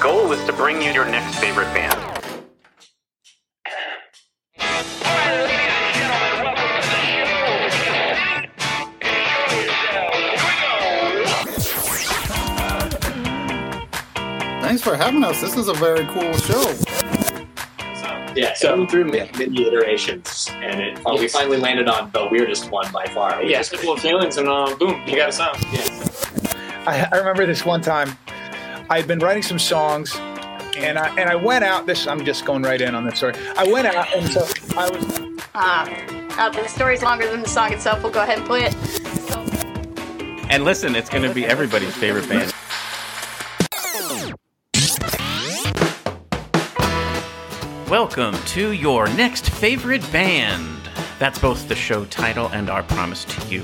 goal is to bring you your next favorite band. Thanks for having us. This is a very cool show. Yeah, so through many, many iterations, and it, we finally landed on the weirdest one by far. Yeah, simple feelings, and uh, boom, you got a sound. I, I remember this one time. I had been writing some songs, and I and I went out. This I'm just going right in on this story. I went out, and so I was. Ah, uh, the story's longer than the song itself. We'll go ahead and play it. So, And listen, it's going to be everybody's favorite band. Welcome to your next favorite band. That's both the show title and our promise to you.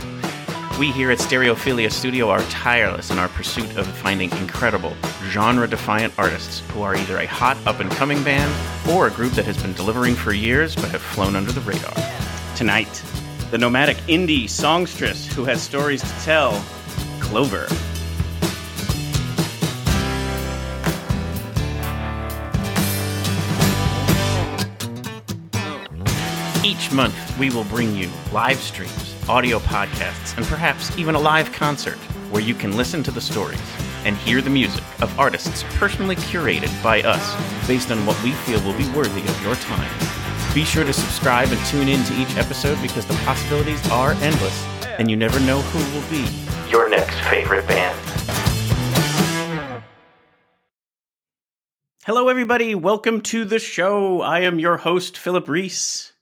We here at Stereophilia Studio are tireless in our pursuit of finding incredible, genre defiant artists who are either a hot up and coming band or a group that has been delivering for years but have flown under the radar. Tonight, the nomadic indie songstress who has stories to tell, Clover. Each month, we will bring you live streams, audio podcasts, and perhaps even a live concert where you can listen to the stories and hear the music of artists personally curated by us based on what we feel will be worthy of your time. Be sure to subscribe and tune in to each episode because the possibilities are endless and you never know who will be your next favorite band. Hello, everybody. Welcome to the show. I am your host, Phillip Reese.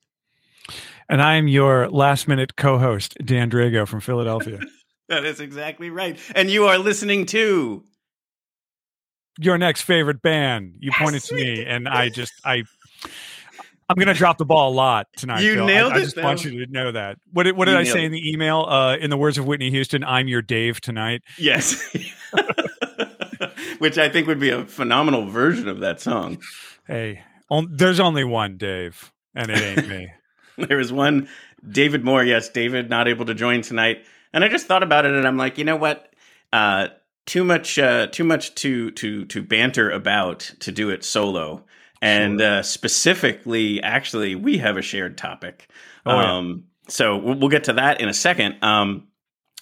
And I am your last minute co host, Dan Drago from Philadelphia. That is exactly right. And you are listening to your next favorite band. You pointed to me, and I just, I. I'm gonna drop the ball a lot tonight. You Phil. nailed I, I just though. want you to know that. What did, what did You I say it. in the email? Uh, in the words of Whitney Houston, "I'm your Dave tonight." Yes. Which I think would be a phenomenal version of that song. Hey, on, there's only one Dave, and it ain't me. There was one David Moore. Yes, David not able to join tonight. And I just thought about it and I'm like, you know what? Uh too much uh too much to to to banter about to do it solo. And uh specifically actually we have a shared topic. Oh, yeah. um so we'll, we'll get to that in a second. Um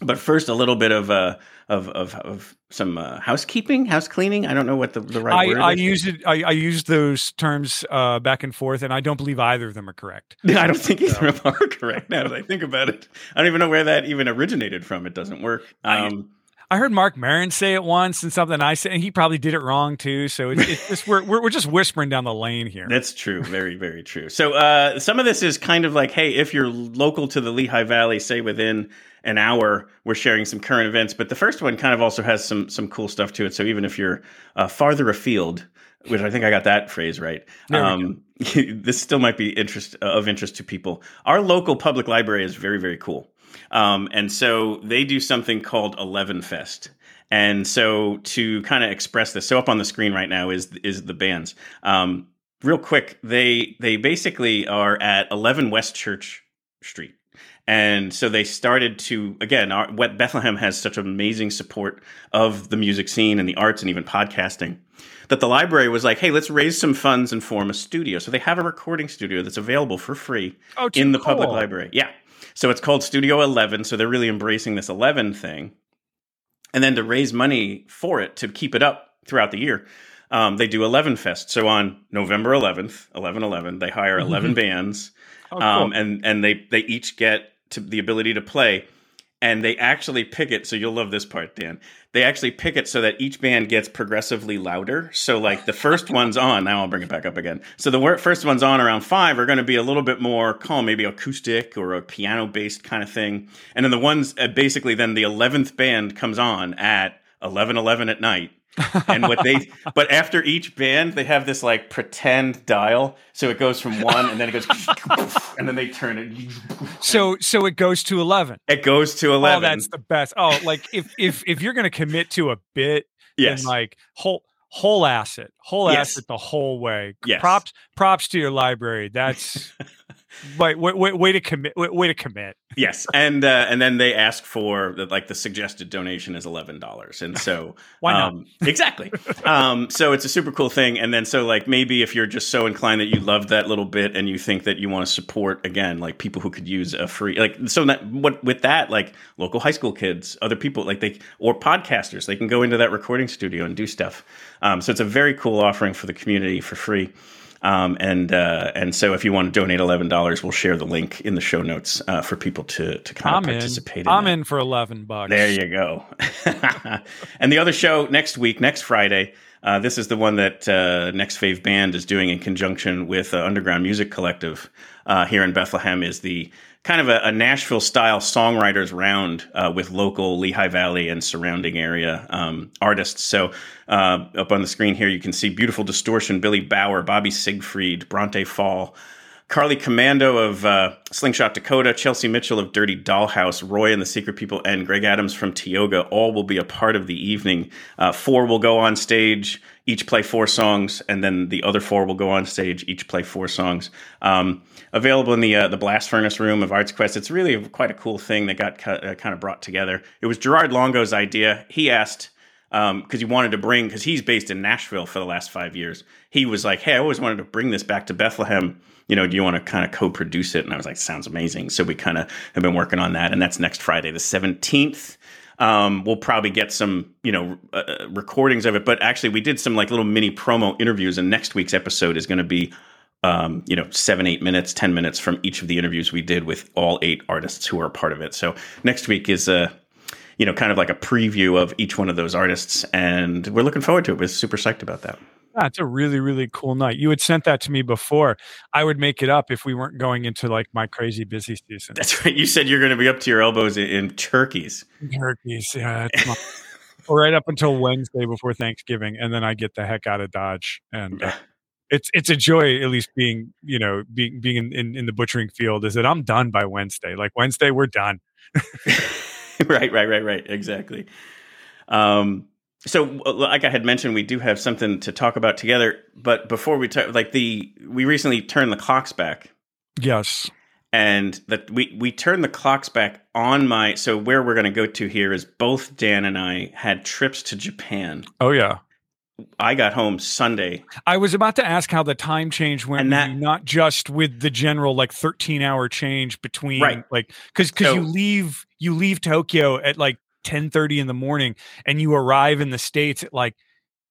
but first a little bit of uh of of, of some uh, housekeeping, house cleaning. I don't know what the, the right word I, I is. use it. I, I use those terms uh, back and forth, and I don't believe either of them are correct. I don't think either of them are correct now that I think about it. I don't even know where that even originated from. It doesn't work. I- Um, I heard Marc Maron say it once, and something I said, and he probably did it wrong too. So it's, it's just we're, we're we're just whispering down the lane here. that's true. Very, very true. So uh, some of this is kind of like, hey, if you're local to the Lehigh Valley, say within an hour, we're sharing some current events. But the first one kind of also has some some cool stuff to it. So even if you're uh, farther afield, which I think I got that phrase right. Um, this still might be interest uh, of interest to people. Our local public library is very very cool, um, and so they do something called Eleven Fest. And so to kind of express this, so up on the screen right now is is the bands. Um, real quick, they they basically are at Eleven West Church Street. And so they started to again. Our, what Bethlehem has such amazing support of the music scene and the arts and even podcasting that the library was like, "Hey, let's raise some funds and form a studio." So they have a recording studio that's available for free Oh, in the public library. Yeah. So it's called Studio 11. So they're really embracing this 11 thing. And then to raise money for it to keep it up throughout the year, um, they do 11 Fest. So on November 11th, 11 11, they hire 11 bands Oh, cool. um, and and they they each get to the ability to play, and they actually pick it. So you'll love this part, Dan. They actually pick it so that each band gets progressively louder. So like the first one's on. Now I'll bring it back up again. So the first one's on around five are going to be a little bit more calm, maybe acoustic or a piano based kind of thing. And then the ones uh, basically then the eleventh band comes on at eleven eleven at night. and what they but after each band they have this like pretend dial so it goes from one and then it goes and then they turn it so so it goes to eleven. it goes to 11 Oh, that's the best. Oh, like if if if you're gonna commit to a bit, yes then like whole whole asset, whole Yes. asset the whole way. Yes. Props props to your library. That's Wait, wait, wait, way to commit. Way, way to commit. yes, and uh, and then they ask for the, like the suggested donation is eleven dollars, and so Why not? um, exactly. um, so it's a super cool thing, and then so like maybe if you're just so inclined that you love that little bit and you think that you want to support again, like people who could use a free like so that what with that like local high school kids, other people like they or podcasters, they can go into that recording studio and do stuff. Um, so it's a very cool offering for the community for free. Um, and uh, and so if you want to donate eleven dollars, we'll share the link in the show notes uh, for people to to kind I'm of in. participate. I'm that. in for eleven bucks. There you go. and the other show next week, next Friday. Uh, this is the one that uh, Next Fave Band is doing in conjunction with uh, Underground Music Collective uh, here in Bethlehem. Is the kind of a, a Nashville style songwriters round uh, with local Lehigh Valley and surrounding area um, artists. So uh, up on the screen here, you can see Beautiful Distortion, Billy Bauer, Bobby Siegfried, Bronte Fall. Carly Commando of uh, Slingshot Dakota, Chelsea Mitchell of Dirty Dollhouse, Roy and the Secret People, and Greg Adams from Tioga all will be a part of the evening. Uh, four will go on stage, each play four songs, and then the other four will go on stage, each play four songs. Um, available in the uh, the Blast Furnace room of ArtsQuest. It's really quite a cool thing that got uh, kind of brought together. It was Gerard Longo's idea. He asked because um, he wanted to bring because he's based in Nashville for the last five years. He was like, "Hey, I always wanted to bring this back to Bethlehem. You know, do you want to kind of co-produce it?" And I was like, "Sounds amazing." So we kind of have been working on that, and that's next Friday, the seventeenth. Um, we'll probably get some, you know, uh, recordings of it. But actually, we did some like little mini promo interviews, and next week's episode is going to be um, you know, seven, eight minutes, 10 minutes from each of the interviews we did with all eight artists who are part of it. So next week is a, you know, kind of like a preview of each one of those artists. And we're looking forward to it. We're super psyched about that. That's a really, really cool night. You had sent that to me before. I would make it up if we weren't going into like my crazy busy season. That's right. You said you're going to be up to your elbows in, in turkeys. Turkeys, yeah. my- right up until Wednesday before Thanksgiving, and then I get the heck out of Dodge. And uh, it's it's a joy, at least being you know being being in, in, in the butchering field. Is that I'm done by Wednesday. Like Wednesday, we're done. right, right, right, right. Exactly. Um, so, uh, like I had mentioned, we do have something to talk about together. But before we talk, like the we recently turned the clocks back, Yes. and that we we turned the clocks back on my. So where we're going to go to here is both Dan and I had trips to Japan. Oh yeah. I got home Sunday. I was about to ask how the time change went, And that- not just with the general like 13 hour change between Right. like because because So- you leave you leave Tokyo at like 10 30 in the morning and you arrive in the states at like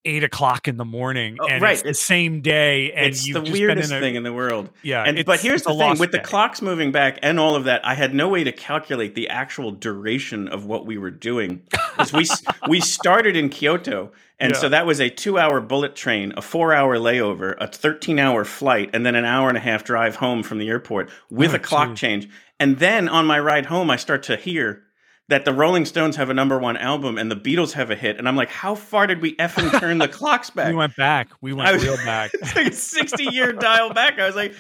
eight o'clock in the morning Oh, and right. it's the same day and it's the weirdest in a, thing in the world. yeah And but here's the thing: with the clocks moving back and all of that, I had no way to calculate the actual duration of what we were doing. 'Cause we we started in Kyoto, and Yeah. so that was a two-hour bullet train, a four-hour layover, a thirteen-hour flight, and then an hour and a half drive home from the airport with Oh, a clock geez. change. And then on my ride home, I start to hear. That the Rolling Stones have a number one album and the Beatles have a hit, and I'm like, how far did we effing turn the clocks back? we went back we went was- real back it's like a 60 year dial back. I was like,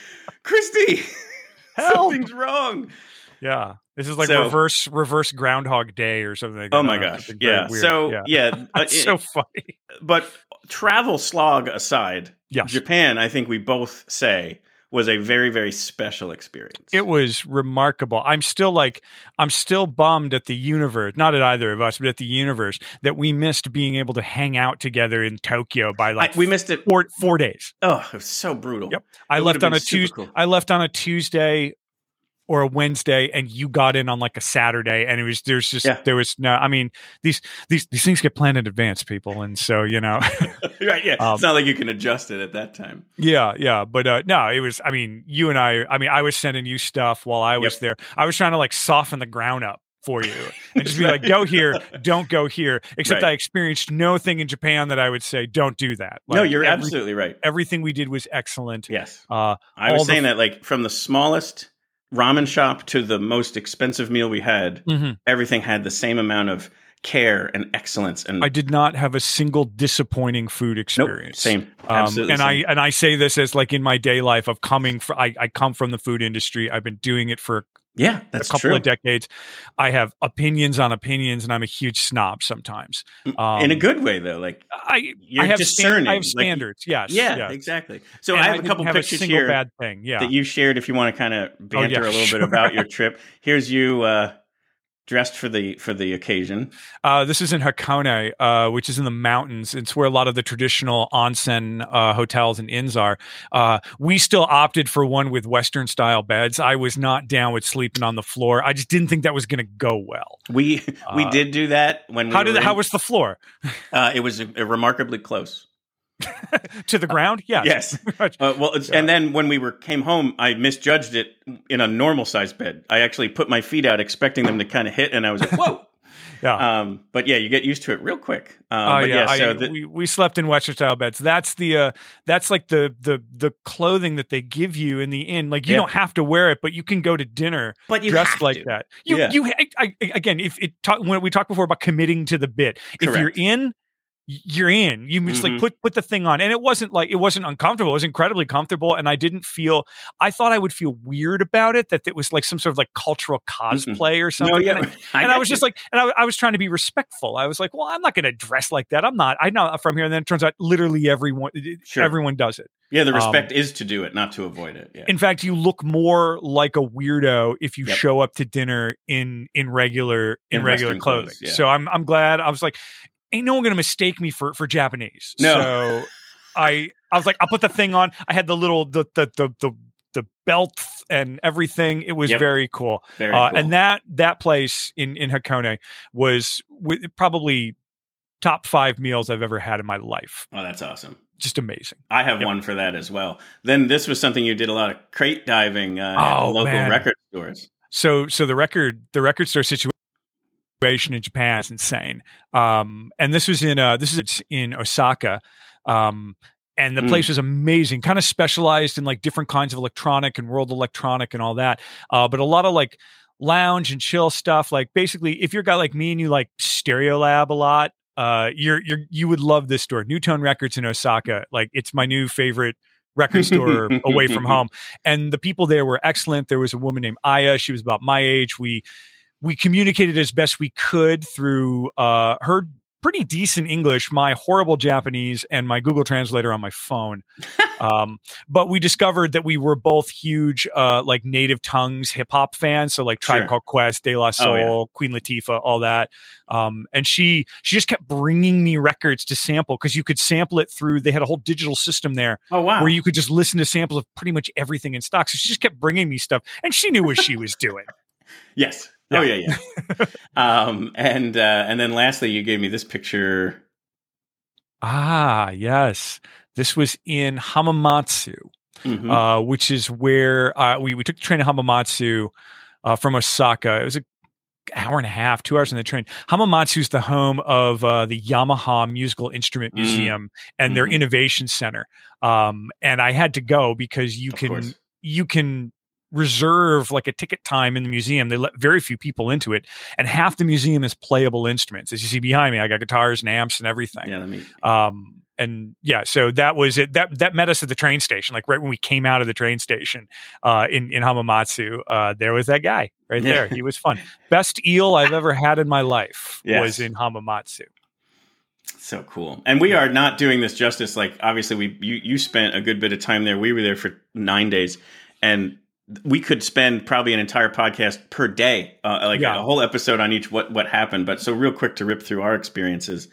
Christy, Help. something's wrong. yeah this is like So- reverse reverse groundhog day or something like Oh my I don't know, gosh. something Yeah. So, yeah. yeah. uh, it- so funny but travel slog aside, yes Japan, I think we both say, was a very, very special experience. It was remarkable. I'm still like, I'm still bummed at the universe, not at either of us, but at the universe that we missed being able to hang out together in Tokyo by I, like we missed it. four four days. Oh, it was so brutal. Yep. I It left on a Tuesday. cool. I left on a Tuesday or a Wednesday, and you got in on like a Saturday, and it was there's just Yeah. there was no. I mean these these these things get planned in advance, people, and so you know. right. Yeah. Um, it's not like you can adjust it at that time. Yeah, yeah, but uh, no, it was. I mean, you and I. I mean, I was sending you stuff while I was Yep. there. I was trying to like soften the ground up for you and just be like, "Go here, don't go here." Except Right. I experienced no thing in Japan that I would say, "Don't do that." no, you're every- absolutely right. Everything we did was excellent. Yes. Uh, I was the- saying that, like, from the smallest ramen shop to the most expensive meal we had, mhm. everything had the same amount of care and excellence. And I did not have a single disappointing food nope, experience. same, Um, absolutely. and same. I and I say this as like in my day life of coming from I, I come from the food industry. I've been doing it for Yeah, that's a couple true. of decades. I have opinions on opinions, and I'm a huge snob sometimes. Um, In a good way, though. Like, I you're I have discerning. I have like- standards. yes. yeah, yes. exactly. So And I have a couple have pictures single here bad thing. Yeah. that you shared. If you want to kind of Oh, yeah, banter a little sure. bit about your trip, here's you uh, dressed for the for the occasion. Uh, this is in Hakone, uh, which is in the mountains. It's where a lot of the traditional onsen uh, hotels and inns are. Uh, we still opted for one with Western style beds. I was not down with sleeping on the floor. I just didn't think that was going to go well. We we Uh, did do that when we How did were how was the floor uh, it was remarkably close. to the ground? Yes. Yes. Uh, well, and then when we were came home, I misjudged it in a normal size bed. I actually put my feet out, expecting them to kind of hit, and I was like, "Whoa!" yeah. um, but yeah, you get used to it real quick. Um, Oh but yeah, yeah, so I, the, we we slept in Western style beds. That's the uh, that's like the the the clothing that they give you in the inn. Like you Yeah. don't have to wear it, but you can go to dinner but you dressed like to. that. You Yeah. you I, I, again, if it talk, when we talked before about committing to the bit, if you're in, you're in. You just Mhm. like put put the thing on, and it wasn't like it wasn't uncomfortable. It was incredibly comfortable, and I didn't feel. I thought I would feel weird about it. That it was like some sort of like cultural cosplay or something. No, yeah, And I- and I was just like, and I, I was trying to be respectful. I was like, well, I'm not going to dress like that. I'm not. I know from here. And then it turns out literally everyone, Sure. everyone does it. yeah, the um, respect is to do it, not to avoid it. Yeah, In fact, you look more like a weirdo if you Yep. show up to dinner in in regular in, In regular clothing. clothes, yeah. So I'm I'm glad. I was like, ain't no one to mistake me for for Japanese. No. So I I was like, I'll put the thing on. I had the little the the the the, the belt and everything. It was Yep. very cool. very Uh, cool. And that that place in in Hakone was probably top five meals I've ever had in my life. oh, that's awesome. Just amazing. I have Yep. one for that as well. Then this was something you did a lot of crate diving uh, at Oh, local man. record stores. So so the record the record store situation in Japan is insane. Um, and this was in uh this is in Osaka. Um, and the Mm. place was amazing, kind of specialized in like different kinds of electronic and world electronic and all that. Uh, but a lot of like lounge and chill stuff. Like basically, if you're a guy like me and you like Stereolab a lot, uh, you're you're you would love this store, Newtone Records in Osaka. Like it's my new favorite record store away from home. And the people there were excellent. There was a woman named Aya. She was about my age. We we communicated as best we could through uh, her pretty decent English, my horrible Japanese, and my Google Translator on my phone. um, but we discovered that we were both huge, uh, like native tongues hip hop fans. So like Tribe Sure. Called Quest, De La Soul, Oh, yeah. Queen Latifah, all that. Um, and she she just kept bringing me records to sample because you could sample it through. They had a whole digital system there Oh wow! where you could just listen to samples of pretty much everything in stock. So she just kept bringing me stuff, and she knew what she was doing. Yes. Oh yeah, yeah. um, and uh, and then lastly, you gave me this picture. Ah, yes. This was in Hamamatsu, Mhm. uh, which is where uh, we, we took the train to Hamamatsu uh, from Osaka. It was an hour and a half, two hours on the train. Hamamatsu is the home of uh, the Yamaha Musical Instrument Mm. Museum and their Mhm. innovation center. Um, and I had to go because you Of can course. you can reserve like a ticket time in the museum. They let very few people into it, and half the museum is playable instruments. As you see behind me, I got guitars and amps and everything. Yeah, let me. Um, and yeah, so that was it. That that met us at the train station, like right when we came out of the train station uh, in in Hamamatsu. Uh, there was that guy right Yeah. there. He was fun. Best eel I've ever had in my life Yes. was in Hamamatsu. So cool. And we are not doing this justice. Like obviously, we you you spent a good bit of time there. We were there for nine days, and we could spend probably an entire podcast per day, uh, like Yeah. a whole episode on each what what happened. But so real quick to rip through our experiences.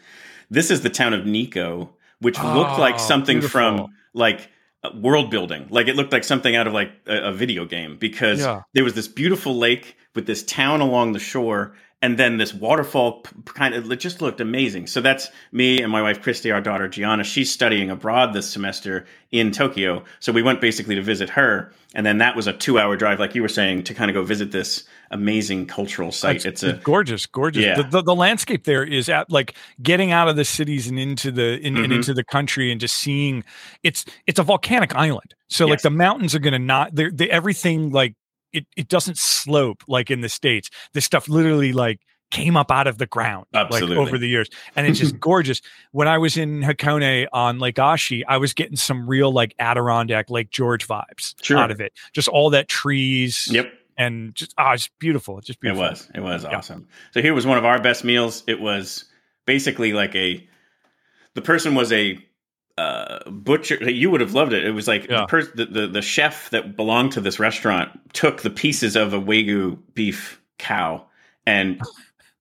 This is the town of Nikko, which looked Oh, like something from like uh, world building. Like it looked like something out of like a, a video game because Yeah. there was this beautiful lake with this town along the shore and then this waterfall kind of it just looked amazing. So that's me and my wife Christy, our daughter Gianna. She's studying abroad this semester in Tokyo. So we went basically to visit her, and then that was a two-hour drive, like you were saying, to kind of go visit this amazing cultural site. It's a gorgeous, gorgeous. Yeah. The, the, the landscape there is at like getting out of the cities and into the in, and Mhm. into the country and just seeing it's it's a volcanic island. So like the mountains are gonna not they're, they everything like it it doesn't slope like in the states. This stuff literally like came up out of the ground Absolutely. like over the years and it's just gorgeous when i was in hakone on lake ashi i was getting some real like adirondack lake george vibes Sure. out of it just all that trees yep. and just ah, it's beautiful. It's just It was. It was Yeah. awesome. So here was one of our best meals. It was basically like a. The person was a uh, butcher. You would have loved it. It was like Yeah. the, the the the chef that belonged to this restaurant took the pieces of a wagyu beef cow, and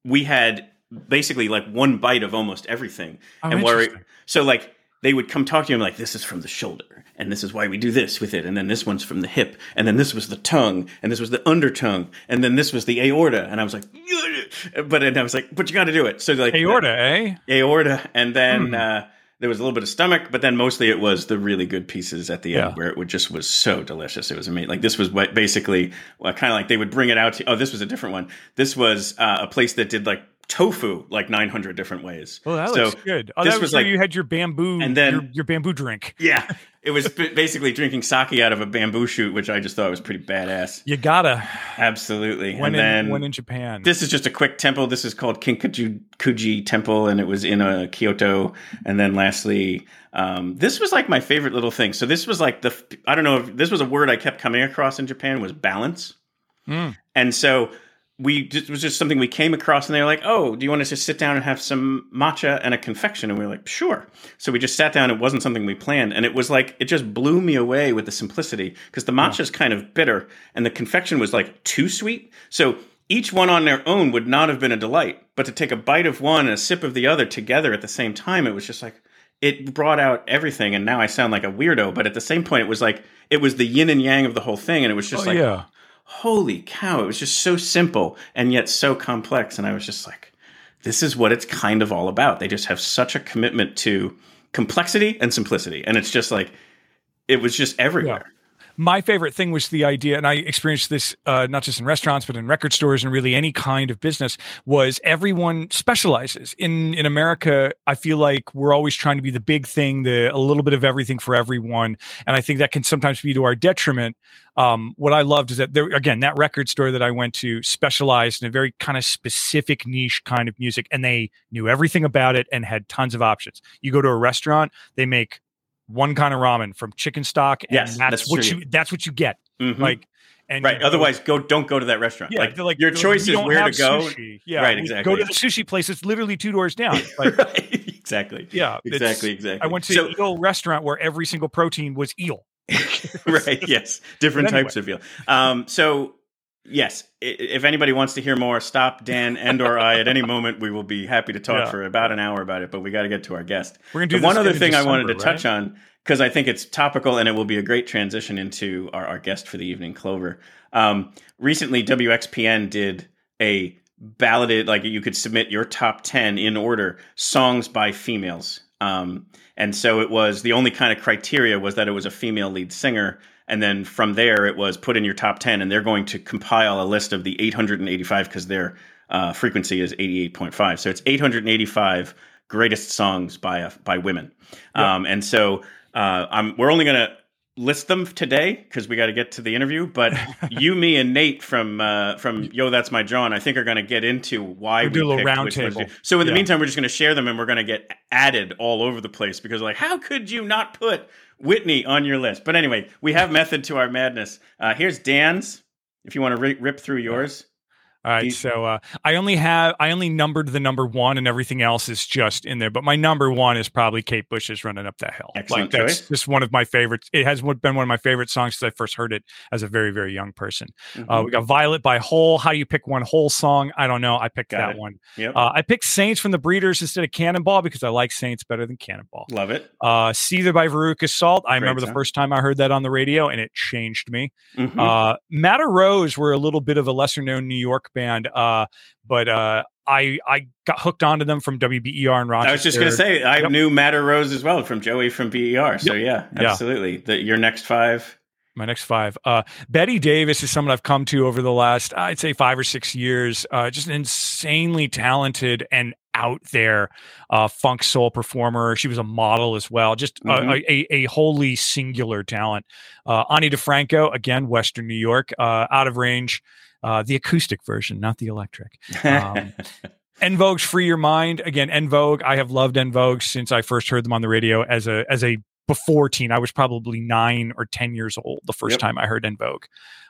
we had basically like one bite of almost everything. Oh, and where so like they would come talk to him like this is from the shoulder and this is why we do this with it and then this one's from the hip and then this was the tongue and this was the under tongue and then this was the aorta and I was like but and I was like but you got to do it so like aorta, eh? aorta and then Hmm. uh there was a little bit of stomach, but then mostly it was the really good pieces at the Yeah. end where it would just was so delicious. It was amazing. Like this was what basically well, kind of like they would bring it out to. Oh, this was a different one. This was uh, a place that did like tofu like 900 different ways. Well, that so looks good. Oh, this that was, was like- you had your bamboo And then- your, your bamboo drink. yeah, it was basically drinking sake out of a bamboo shoot, which I just thought was pretty badass. You gotta Absolutely. when and in then when in Japan. this is just a quick temple. This is called Kinkakuji Temple, and it was in uh, Kyoto. And then lastly, um, this was like my favorite little thing. So this was like the I don't know if this was a word I kept coming across in Japan was balance. Mm. And so we just, it was just something we came across, and they were like, "Oh, do you want to just sit down and have some matcha and a confection?" And we were like, "Sure." So we just sat down. It wasn't something we planned, and it was like it just blew me away with the simplicity because the matcha is kind of bitter, and the confection was like too sweet. So each one on their own would not have been a delight, but to take a bite of one and a sip of the other together at the same time, it was just like it brought out everything. And now I sound like a weirdo, but at the same point, it was like it was the yin and yang of the whole thing, and it was just oh, like yeah. Holy cow, it was just so simple and yet so complex. And I was just like, this is what it's kind of all about. They just have such a commitment to complexity and simplicity. And it's just like, it was just everywhere. My favorite thing was the idea, and I experienced this uh, not just in restaurants, but in record stores and really any kind of business. Was everyone specializes in in America? I feel like we're always trying to be the big thing, the a little bit of everything for everyone, and I think that can sometimes be to our detriment. Um, what I loved is that there again that record store that I went to specialized in a very kind of specific niche kind of music, and they knew everything about it and had tons of options. You go to a restaurant, they make one kind of ramen from chicken stock, and Yes, that's, that's what true. you that's what you get. Mhm. Like, and right. Otherwise, go don't go to that restaurant. yeah, like, like your choice "We is where to go. sushi." Yeah, Right, exactly. Go to the sushi place. It's literally two doors down. Like, right. Exactly. yeah, Exactly. Exactly. I went to so, an eel restaurant where every single protein was eel. right. Yes. Different anyway. types of eel. Um, so yes, if anybody wants to hear more, stop Dan and or I at any moment. We will be happy to talk Yeah. for about an hour about it. But we got to get to our guest. We're gonna do one other in thing I wanted to December, touch on because I think it's topical and it will be a great transition into our, our guest for the evening, Clover. Um, recently, WXPN did a balloted like you could submit your top 10 in order songs by females um, and so it was the only kind of criteria was that it was a female lead singer and then from there it was put in your top 10 and they're going to compile a list of the 885 because their uh, frequency is 88.5 so it's 885 greatest songs by uh, by women. Um, and so uh, I'm, we're only going to list them today because we got to get to the interview. But you, me, and Nate from uh, from Yo, that's my John. I think are going to get into why We'll we do a little round which ones to table. So in the Yeah. meantime, we're just going to share them and we're going to get added all over the place because like, how could you not put Whitney on your list? But anyway, we have method to our madness. Uh, here's Dan's. If you want to ri- rip through yours, All right, so uh, I only have I only numbered the number one, and everything else is just in there. But my number one is probably Kate Bush's "Running Up That Hill." Excellent like that's just one of my favorites. It has been one of my favorite songs since I first heard it as a very very young person. Mm-hmm. Uh, we got Violet by Hole. How do you pick one Hole song? I don't know. I picked Got that it. one. Yep. Uh, I picked Saints from the Breeders instead of Cannonball because I like Saints better than Cannonball. love it. Uh, Seether by Veruca Salt. I Great remember the first time I heard that on the radio, and it changed me. Mhm. Uh, Madder Rose were a little bit of a lesser known New York band, uh, but uh, I I got hooked onto them from WBER in Rochester. I was just going to say I Yep. knew Madder Rose as well from Joey from BER. So yeah, Yeah. absolutely. The, your next five. my next five. Uh, Betty Davis is someone I've come to over the last, I'd say, five or six years. Uh, just an insanely talented and out there uh, funk soul performer. She was a model as well. Just a- Mhm. a, a, a wholly singular talent. Uh, Ani DiFranco, again, Western New York, uh, out of range. Uh, the acoustic version, not the electric. Um, En Vogue's Free Your Mind. Again, En Vogue. I have loved En Vogue since I first heard them on the radio as a as a before teen. I was probably nine or ten years old the first Yep. time I heard En Vogue.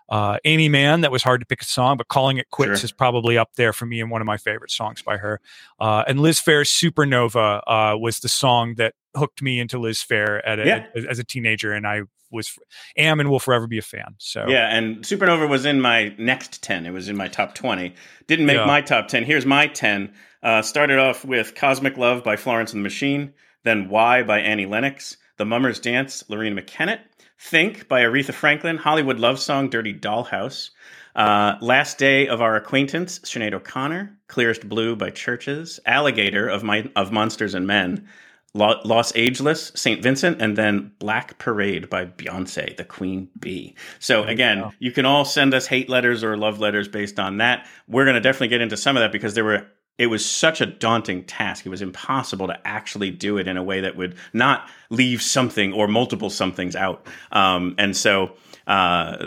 Uh, Aimee Mann, that was hard to pick a song, but Calling It Quits Sure. is probably up there for me and one of my favorite songs by her. Uh, and Liz Phair's Supernova uh, was the song that hooked me into Liz Phair at a, Yeah. as a teenager, and I was am and will forever be a fan. So Yeah, and Supernova was in my next 10. It was in my top 20. Didn't make Yeah. my top 10. Here's my 10. Uh, started off with Cosmic Love by Florence and the Machine, then Why by Annie Lennox, The Mummer's Dance, Loreena McKennitt, Think by Aretha Franklin, Hollywood Love Song, Dirty Dollhouse, uh, Last Day of Our Acquaintance, Sinead O'Connor, Clearest Blue by Chvrches, Alligator of, my, of Monsters and Men, Los Ageless, St. Vincent, and then Black Parade by Beyonce, the Queen Bee. So again, you can all send us hate letters or love letters based on that. We're going to definitely get into some of that because there were it was such a daunting task. It was impossible to actually do it in a way that would not leave something or multiple somethings out. Um, and so uh,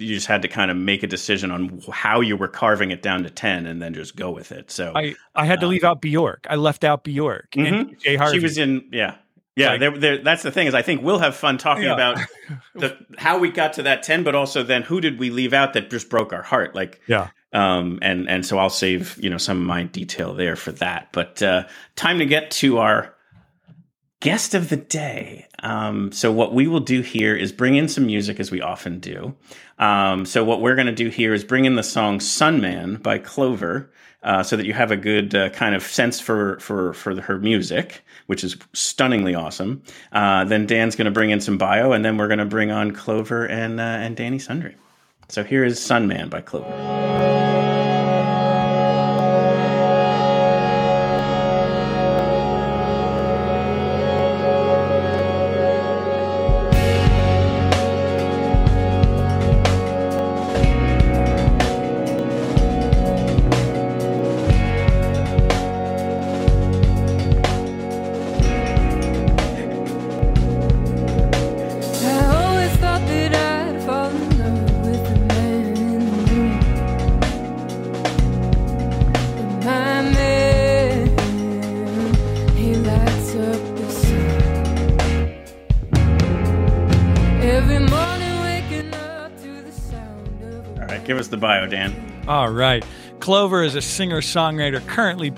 you just had to kind of make a decision on how you were carving it down to 10 and then just go with it. So I, I had to leave out Bjork. I left out Bjork and Jay Harvey. Mm-hmm. she was in, yeah. Yeah, Like- there, there, that's the thing is I think we'll have fun talking Yeah. about the, how we got to that 10, but also then who did we leave out that just broke our heart? Like, yeah. um, and and so I'll save you know some of my detail there for that. But uh, time to get to our guest of the day. Um, so what we will do here is bring in some music as we often do. Um, so what we're going to do here is bring in the song "Sunman" by Clover. Uh, so that you have a good uh, kind of sense for for for her music, which is stunningly awesome. Uh, then Dan's going to bring in some bio, and then we're going to bring on Clover and uh, and Dani Sundream. So here is "Sunman" by Clover. All right. Clover is a singer songwriter currently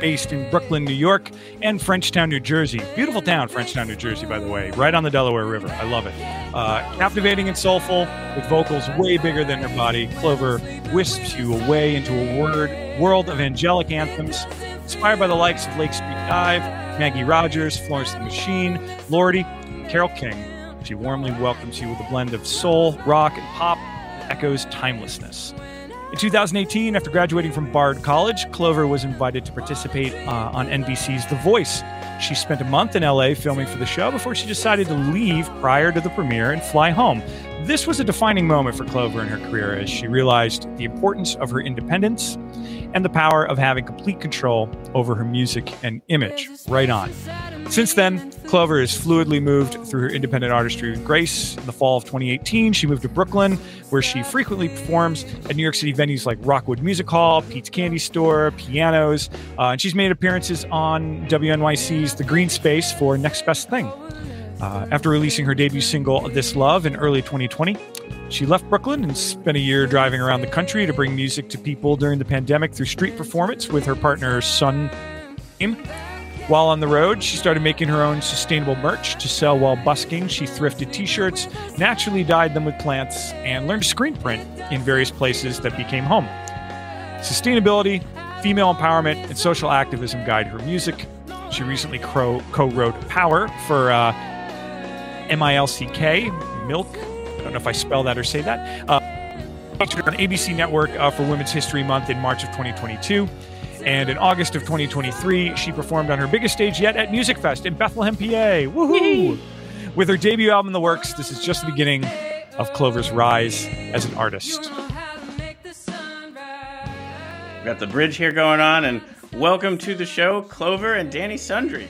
based in Brooklyn, New York, and Frenchtown, New Jersey. Beautiful town, Frenchtown, New Jersey, by the way, right on the Delaware River. I love it. Uh, captivating and soulful, with vocals way bigger than her body, Clover wisps you away into a word, world of angelic anthems, inspired by the likes of Lake Street Dive, Maggie Rogers, Florence the Machine, Lorde, Carole King. She warmly welcomes you with a blend of soul, rock, and pop that echoes timelessness. In 2018, after graduating from Bard College, Clover was invited to participate uh, on NBC's The Voice. She spent a month in LA filming for the show before she decided to leave prior to the premiere and fly home. This was a defining moment for Clover in her career as she realized the importance of her independence and the power of having complete control over her music and image. Right on. Since then, Clover has fluidly moved through her independent artistry with grace. In the fall of 2018, she moved to Brooklyn, where she frequently performs at New York City venues like Rockwood Music Hall, Pete's Candy Store, Pianos, uh, and she's made appearances on WNYC's The Green Space for Next Best Thing. Uh, after releasing her debut single This Love in early 2020, she left Brooklyn and spent a year driving around the country to bring music to people during the pandemic through street performance with her partner Sun. While on the road, she started making her own sustainable merch to sell while busking. She thrifted t shirts, naturally dyed them with plants, and learned to screen print in various places that became home. Sustainability, female empowerment, and social activism guide her music. She recently co wrote Power for uh, MILCK, Milk. I don't know if I spell that or say that. Uh, on ABC Network uh, for Women's History Month in March of 2022. And in August of 2023, she performed on her biggest stage yet at Musikfest in Bethlehem, PA. Woohoo! With her debut album in the works, this is just the beginning of Clover's rise as an artist. We got the bridge here going on, and welcome to the show, Clover and Dani Sundream.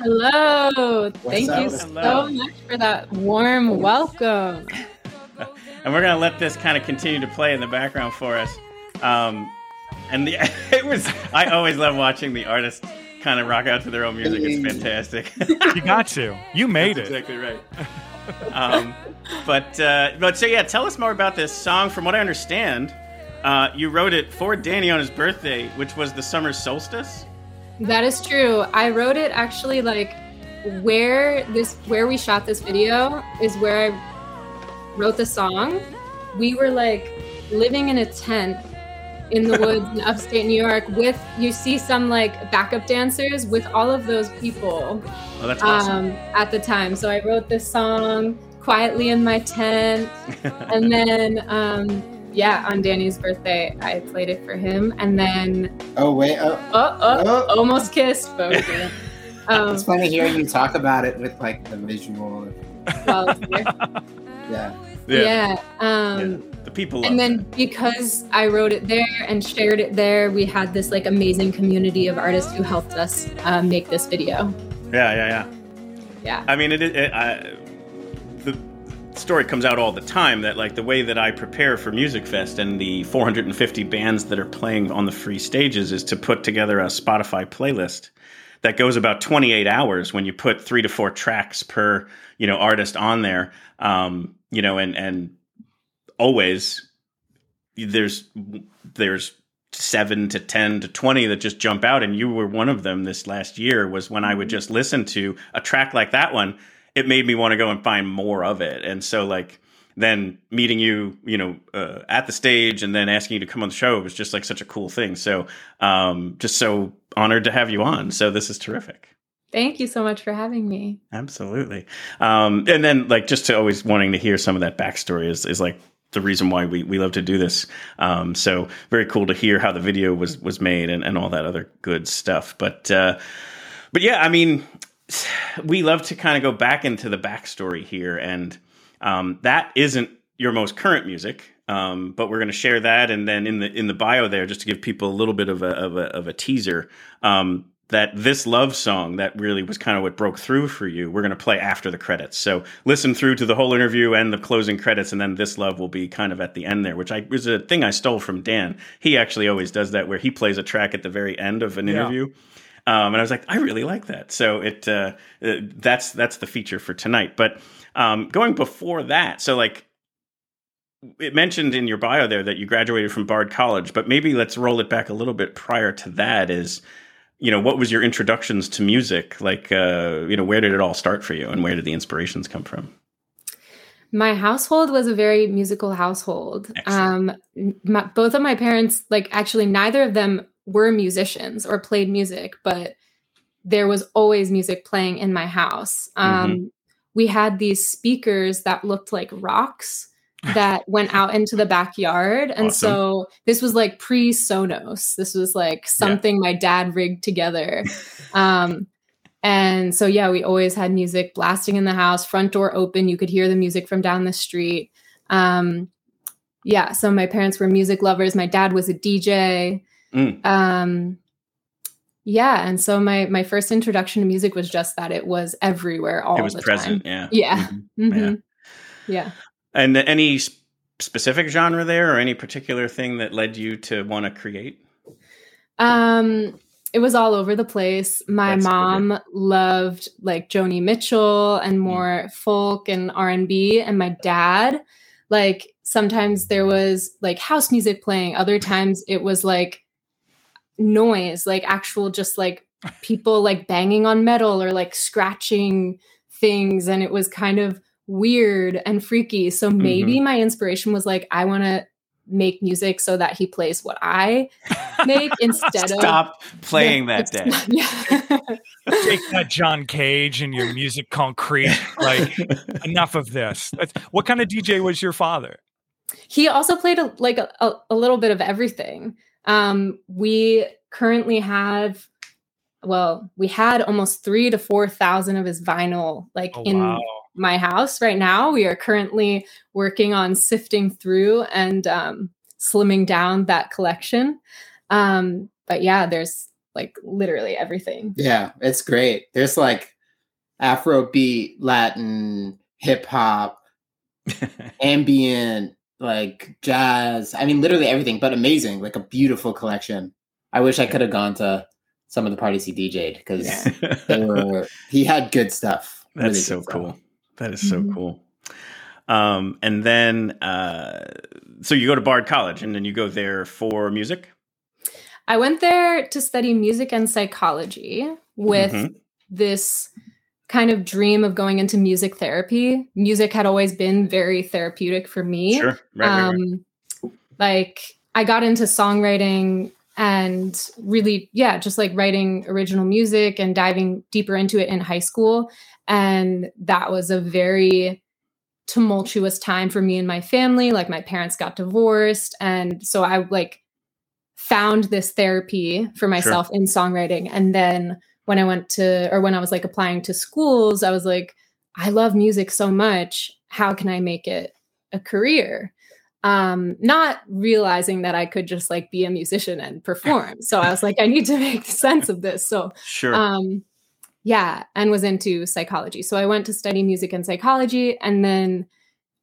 Hello. Thank up? you Hello. so much for that warm welcome. And we're gonna let this kind of continue to play in the background for us. Um, and the it was I always love watching the artists kind of rock out to their own music. It's fantastic. You got to. You made That's it. exactly right. um, but uh, but so yeah, tell us more about this song. From what I understand, uh, you wrote it for Dani on his birthday, which was the summer solstice. That is true. I wrote it actually like where this where we shot this video is where I wrote the song. We were like living in a tent in the woods in upstate New York with you see some like backup dancers with all of those people Oh, that's awesome. um, at the time. So I wrote this song quietly in my tent, and then um, yeah, on Dani's birthday, I played it for him, and then Oh wait, oh, oh, oh, Oh. almost kissed, but we didn't. Um, it's funny hearing you talk about it with like the visual. while it's here. Yeah. yeah. Um, the people. And then because I wrote it there and shared it there, we had this like amazing community of artists who helped us uh, make this video. Yeah, yeah, yeah. Yeah. I mean, it. it I, the story comes out all the time that like the way that I prepare for Musikfest and the 450 bands that are playing on the free stages is to put together a Spotify playlist that goes about 28 hours when you put three to four tracks per you know artist on there. Um, you know, and and always there's there's seven to 10 to 20 that just jump out and you were one of them this last year was when i would just listen to a track like that one. It made me want to go and find more of it. And so like then meeting you you know uh, at the stage and then asking you to come on the show was just like such a cool thing. So um just so honored to have you on. So this is terrific. Thank you so much for having me. Absolutely. Um, and then like just to always wanting to hear some of that backstory is, is like the reason why we, we love to do this. Um, so very cool to hear how the video was, was made and, and all that other good stuff. But, uh, but yeah, I mean, we love to kind of go back into the backstory here and, um, that isn't your most current music. Um, but we're going to share that, and then in the in the bio there, just to give people a little bit of a of a, of a teaser, um, that this love song that really was kind of what broke through for you we're going to play after the credits. So listen through to the whole interview and the closing credits and then this love will be kind of at the end there which i was a thing i stole from dan. He actually always does that where he plays a track at the very end of an Yeah. interview. Um, and i was like i really like that. So it uh, uh, that's that's the feature for tonight. But um, going before that so like it mentioned in your bio there that you graduated from bard college but maybe let's roll it back a little bit prior to that is you know what was your introductions to music like uh you know where did it all start for you and where did the inspirations come from My household was a very musical household. Um, my, both of my parents, like actually, neither of them were musicians or played music, but there was always music playing in my house. Um, We had these speakers that looked like rocks that went out into the backyard. And Awesome. so this was like pre Sonos. This was like something my dad rigged together. Um, and so, yeah, we always had music blasting in the house, front door open. You could hear the music from down the street. Um, yeah, so my parents were music lovers. My dad was a DJ. Mm. Um, yeah, and so my my first introduction to music was just that it was everywhere all it was the present time. yeah Yeah. Mhm. Mhm. Yeah. And any specific genre there or any particular thing that led you to want to create Um, it was all over the place. My That's mom loved like Joni Mitchell and more folk and R and B, and my dad, like sometimes there was like house music playing. Other times it was like noise, like actual just like people like banging on metal or like scratching things, and it was kind of weird and freaky. So maybe my inspiration was like I want to make music so that he plays what I make instead of stop playing Yeah, that day yeah. Take that, John Cage, and your musique concrète. Like, enough of this. What kind of DJ was your father? he also played a, like a, a, a little bit of everything um we currently have well we had almost three to four thousand of his vinyl like Oh, in wow. My house right now we are currently working on sifting through and um slimming down that collection um but yeah there's like literally everything Yeah, it's great. There's like Afrobeat, Latin, hip hop, ambient, like jazz. I mean, literally everything, but amazing. Like a beautiful collection. I wish I could have gone to some of the parties he DJ'd because they were. He had good stuff. That's really so good stuff. That is so Mhm. cool. Um, and then, uh, so you go to Bard College, and then you go there for music. I went there to study music and psychology with Mhm. this kind of dream of going into music therapy. Music had always been very therapeutic for me. Sure, right, right, right. um, Like I got into songwriting and really, yeah, just like writing original music and diving deeper into it in high school. And that was a very tumultuous time for me and my family. Like my parents got divorced. And so I like found this therapy for myself in songwriting. And then when I went to, or when I was like applying to schools, I was like, I love music so much. How can I make it a career? Um, not realizing that I could just like be a musician and perform. So I was like, I need to make sense of this. So Sure. um, yeah, and was into psychology. So I went to study music and psychology. And then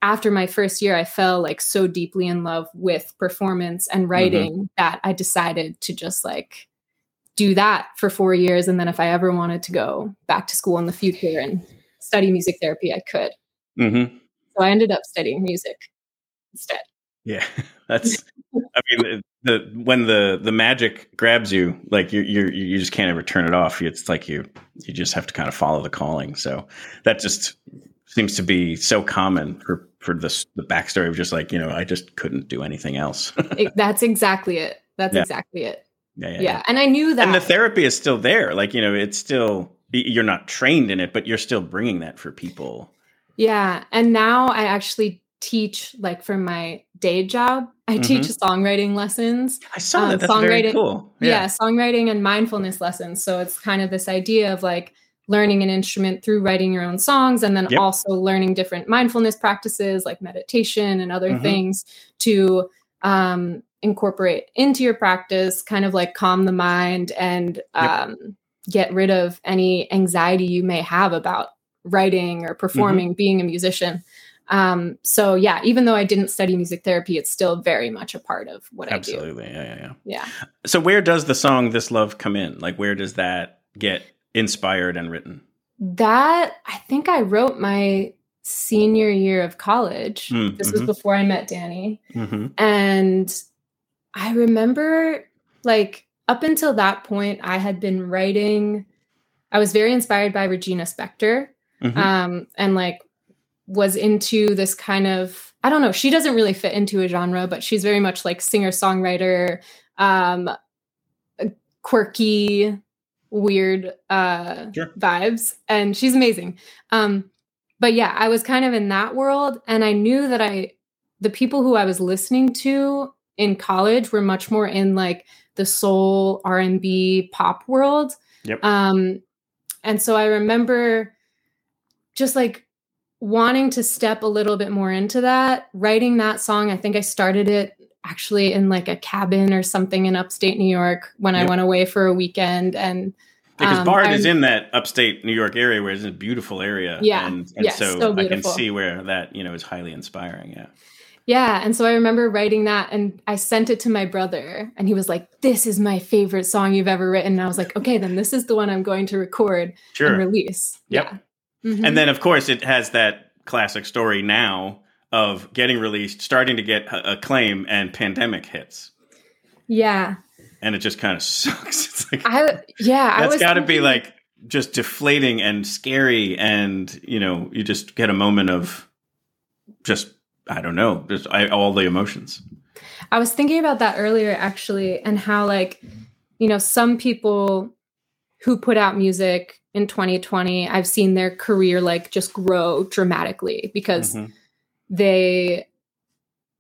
after my first year, I fell like so deeply in love with performance and writing that I decided to just like do that for four years. And then if I ever wanted to go back to school in the future and study music therapy, I could. hmm So I ended up studying music instead. Yeah, that's. I mean, the, the when the the magic grabs you, like you you you just can't ever turn it off. It's like you you just have to kind of follow the calling. So that just seems to be so common for for this the backstory of just like you know I just couldn't do anything else. It- that's exactly it. That's Yeah. exactly it. yeah, yeah, Yeah. And I knew that. And the therapy is still there. Like you know, it's still you're not trained in it, but you're still bringing that for people. Yeah. And now I actually teach, like for my day job, I teach songwriting lessons. I saw Um, that. That's very songwriting- cool. Yeah. songwriting and mindfulness lessons. So it's kind of this idea of like learning an instrument through writing your own songs and then Yep. also learning different mindfulness practices like meditation and other Mhm. things to um, incorporate into your practice, kind of like calm the mind and um, get rid of any anxiety you may have about writing or performing, being a musician. Um, so yeah, even though I didn't study music therapy, it's still very much a part of what I do. Absolutely. Yeah, yeah, yeah. Yeah. So where does the song "This Love" come in? Like, where does that get inspired and written? That I think I wrote my senior year of college. Mm, This was mhm. before I met Dani. Mm-hmm. And I remember like up until that point, I had been writing, I was very inspired by Regina Spektor. Mhm. Um, and like was into this kind of, I don't know, she doesn't really fit into a genre, but she's very much like singer-songwriter, um, quirky, weird uh Sure. vibes. And she's amazing. Um, but yeah, I was kind of in that world, and I knew that I the people who I was listening to in college were much more in like the soul R and B pop world. Yep. Um, and so I remember just like wanting to step a little bit more into that, writing that song. I think I started it actually in like a cabin or something in upstate New York when I went away for a weekend and Because um, Bard I- is in that upstate New York area, where it's a beautiful area. Yeah. and, and Yeah, so, so I can see where that you know is highly inspiring. Yeah, Yeah. And so I remember writing that and I sent it to my brother and he was like, This is my favorite song you've ever written. And I was like, Okay, then this is the one I'm going to record sure. and release. Yep. Yeah. Mhm. And then, of course, it has that classic story now of getting released, starting to get acclaim, and pandemic hits, yeah. and it just kind of sucks. It's like I, yeah. I that's got to be like just deflating and scary, and you know, you just get a moment of just I don't know, just I, all the emotions. I was thinking about that earlier actually, and how like, you know, some people who put out music in 2020, I've seen their career like just grow dramatically because Mhm. they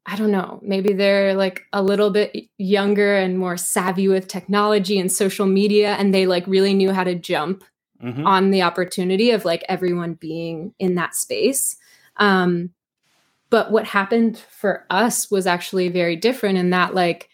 I don't know, maybe they're like a little bit younger and more savvy with technology and social media and they like really knew how to jump Mhm. on the opportunity of like everyone being in that space. Um, but what happened for us was actually very different in that like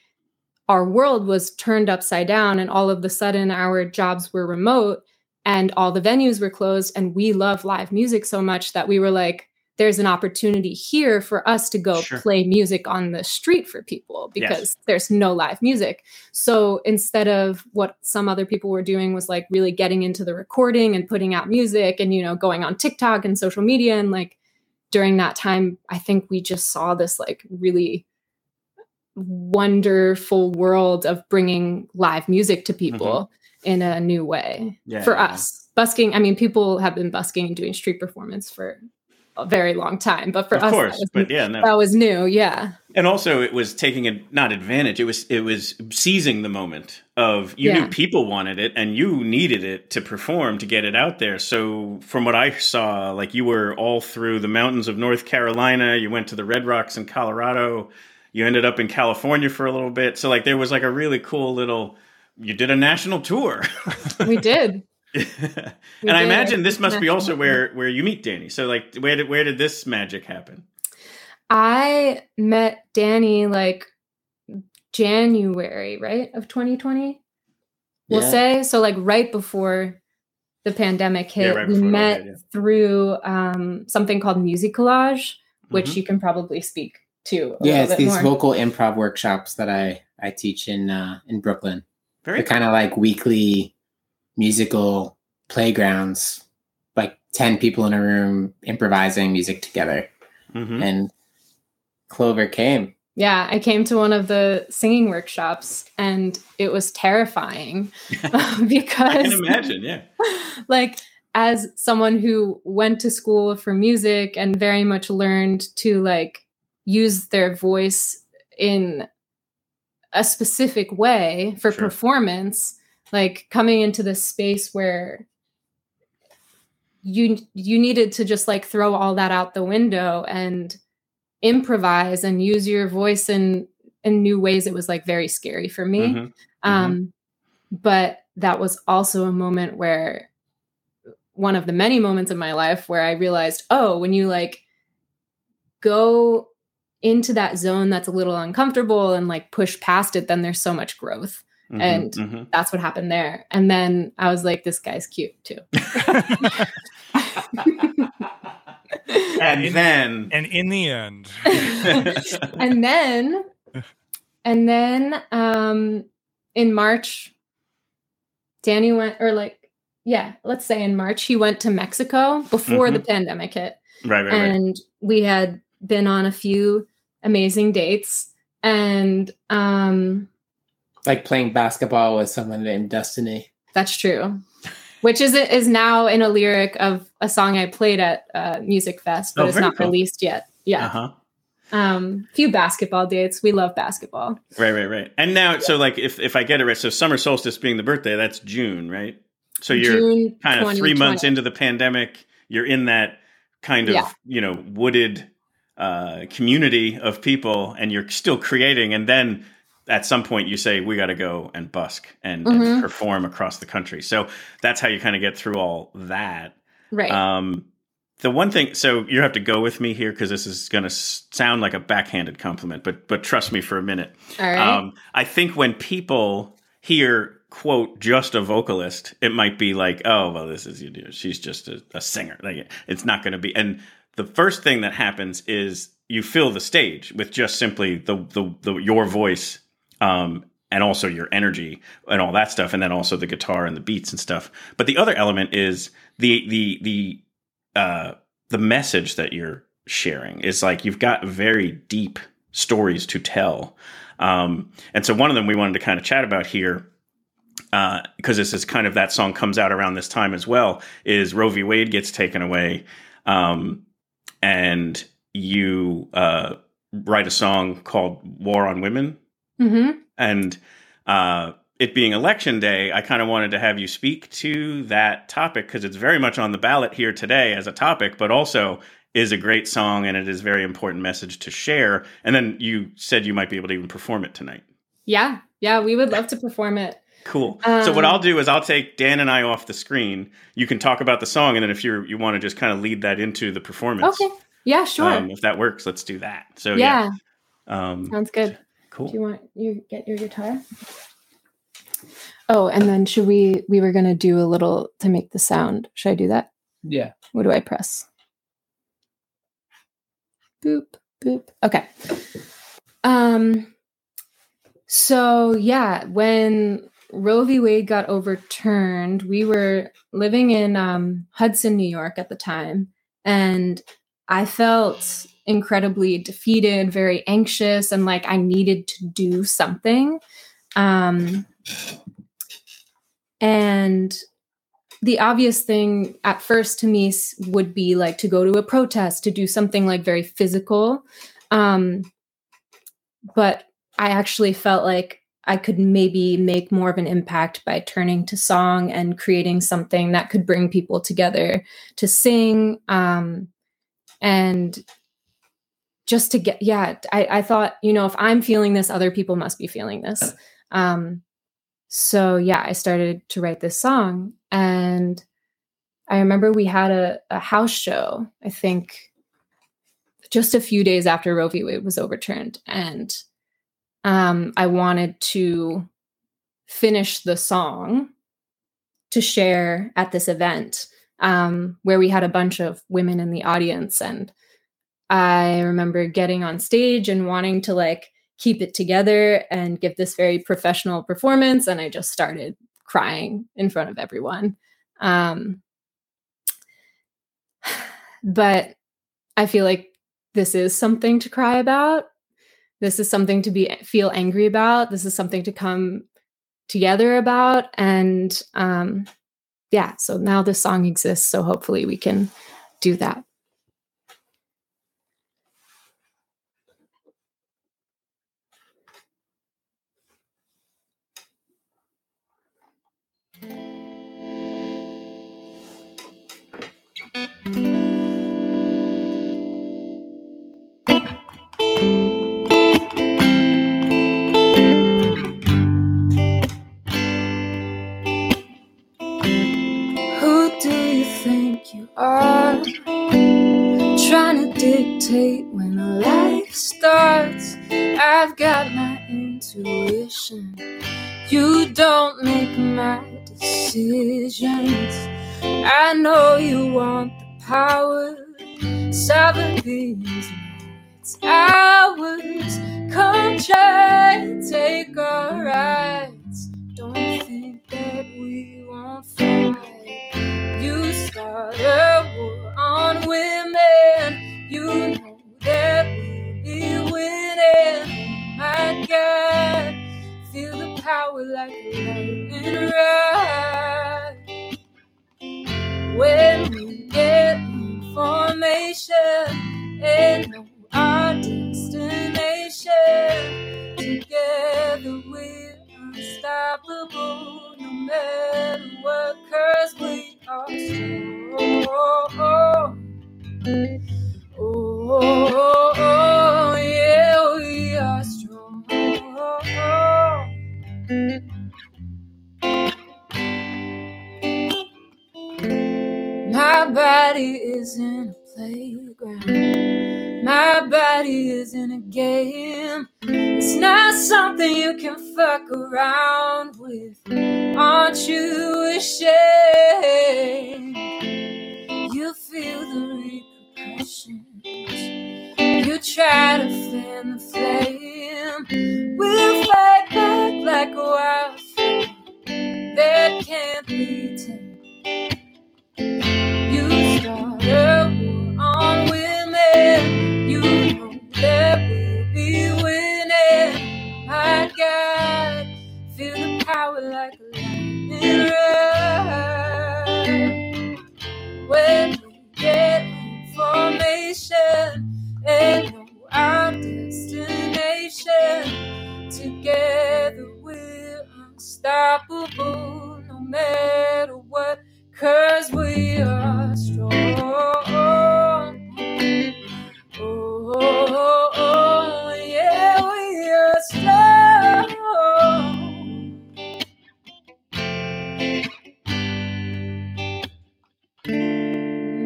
our world was turned upside down and all of the sudden our jobs were remote and all the venues were closed and we love live music so much that we were like there's an opportunity here for us to go Sure. play music on the street for people Yes. because there's no live music. So instead of what some other people were doing was like really getting into the recording and putting out music and you know going on TikTok and social media and like during that time I think we just saw this like really wonderful world of bringing live music to mm-hmm. people in a new way. Yeah, for yeah, us. Busking, I mean, people have been busking and doing street performance for a very long time, but for Of us, course, that was, but yeah, no. that was new. Yeah. And also, it was taking a not advantage. It was it was seizing the moment of you Yeah. knew people wanted it and you needed it to perform to get it out there. So, from what I saw, like you were all through the mountains of North Carolina. You went to the Red Rocks in Colorado. You ended up in California for a little bit. So, like there was like a really cool little. You did a national tour, We did. We and I imagine this must be also where where you meet Dani. So, like, where did where did this magic happen? I met Dani like January, right, of 2020. We'll Yeah. say so, like right before the pandemic Yeah, hit. right we before it all met hit, yeah. through um, something called Music Collage, which Mhm. you can probably speak to. A Yeah, it's bit these more. vocal improv workshops that I I teach in uh, in Brooklyn. Very They're kind of like weekly musical playgrounds, like ten people in a room improvising music together. Mhm. And Clover came. Yeah, I came to one of the singing workshops and it was terrifying because I can imagine. Yeah. like as someone who went to school for music and very much learned to like use their voice in a specific way for Sure. performance like coming into this space where you you needed to just like throw all that out the window and improvise and use your voice in in new ways it was like very scary for me Mhm. um but that was also a moment where one of the many moments in my life where i realized oh when you like go into that zone that's a little uncomfortable and like push past it then there's so much growth. Mhm, and mhm. that's what happened there. And then i was like this guy's cute too. And then And in the end, and then and then um in march Dani went or like yeah let's say in march he went to mexico before the pandemic hit. Right, right, right. and we had been on a few amazing dates and um Like playing basketball with someone named Destiny. that's true which is is now in a lyric of a song i played at uh, Musikfest but Oh, it's not cool. released yet yeah Uh-huh. um few basketball dates we love basketball Right, right, right. And now, so like, if if I get it right, so summer solstice being the birthday, that's June, right? So you're June kind of three months into the pandemic. You're in that kind of Yeah. you know wooded uh, community of people, and you're still creating. And then at some point, you say, "We got to go and busk and, and Mhm. perform across the country." So that's how you kind of get through all that. right Um, the one thing, so you have to go with me here because this is going to sound like a backhanded compliment, but but trust me for a minute. all right Um, I think when people hear quote just a vocalist, it might be like, oh well, this is you know, she's just a, a singer. Like it's not going to be. And the first thing that happens is you fill the stage with just simply the the, the your voice. Um, and also your energy and all that stuff, and then also the guitar and the beats and stuff. But the other element is the the the uh, the message that you're sharing is like you've got very deep stories to tell. Um, and so one of them we wanted to kind of chat about here, because this is kind of that song comes out around this time as well, is Roe v. Wade gets taken away. Um, and you uh, write a song called War on Women. hmm And uh, it being election day, I kind of wanted to have you speak to that topic because it's very much on the ballot here today as a topic, but also is a great song and it is a very important message to share. And then you said you might be able to even perform it tonight. Yeah, yeah, we would love to perform it. Cool. so what Um, I'll do is I'll take Dan and I off the screen. You can talk about the song, and then if you you want to just kind of lead that into the performance, Okay. Yeah, sure. um, if that works, let's do that. So yeah, yeah, um, sounds good. cool. Do you want you get your guitar? Oh, and then should we we were gonna do a little to make the sound. Should I do that? Yeah. What do I press? boop, boop. Okay. Um, so yeah, when Roe v. Wade got overturned, we were living in um, Hudson, New York at the time, and I felt incredibly defeated, very anxious, and like I needed to do something. Um, and the obvious thing at first to me would be like to go to a protest, to do something like very physical. Um, but I actually felt like I could maybe make more of an impact by turning to song and creating something that could bring people together to sing. Um, and just to get, yeah, I, I thought, you know, if I'm feeling this, other people must be feeling this. Um, so yeah, I started to write this song. And I remember we had a, a house show, I think just a few days after Roe v. Wade was overturned. And um, I wanted to finish the song to share at this event um, where we had a bunch of women in the audience. And I remember getting on stage and wanting to like keep it together and give this very professional performance. And I just started crying in front of everyone. Um, but I feel like this is something to cry about. This is something to be feel angry about. This is something to come together about. And um, yeah, so now this song exists. So hopefully we can do that. Are? Trying to dictate when life starts. I've got my intuition. You don't make my decisions. I know you want the power. Sovereignty it's ours. Come try take our rights. Like a lightning rod. When we get information and know our destination, together we're unstoppable. No matter what, cause we are strong. Oh, oh, oh, oh, My body is in a playground. My body is in a game. It's not something you can fuck around with. Aren't you ashamed? You feel the repercussions. You try to fan the flame. We'll fight back like a wildfire that can't be tamed. A war on women. You know that we'll be winning. Feel the power like a. When we get information and know our destination, together we're unstoppable no matter what. Cause we are strong. Oh, oh, oh, yeah, we are strong.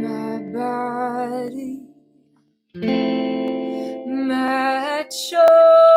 My body, my choice,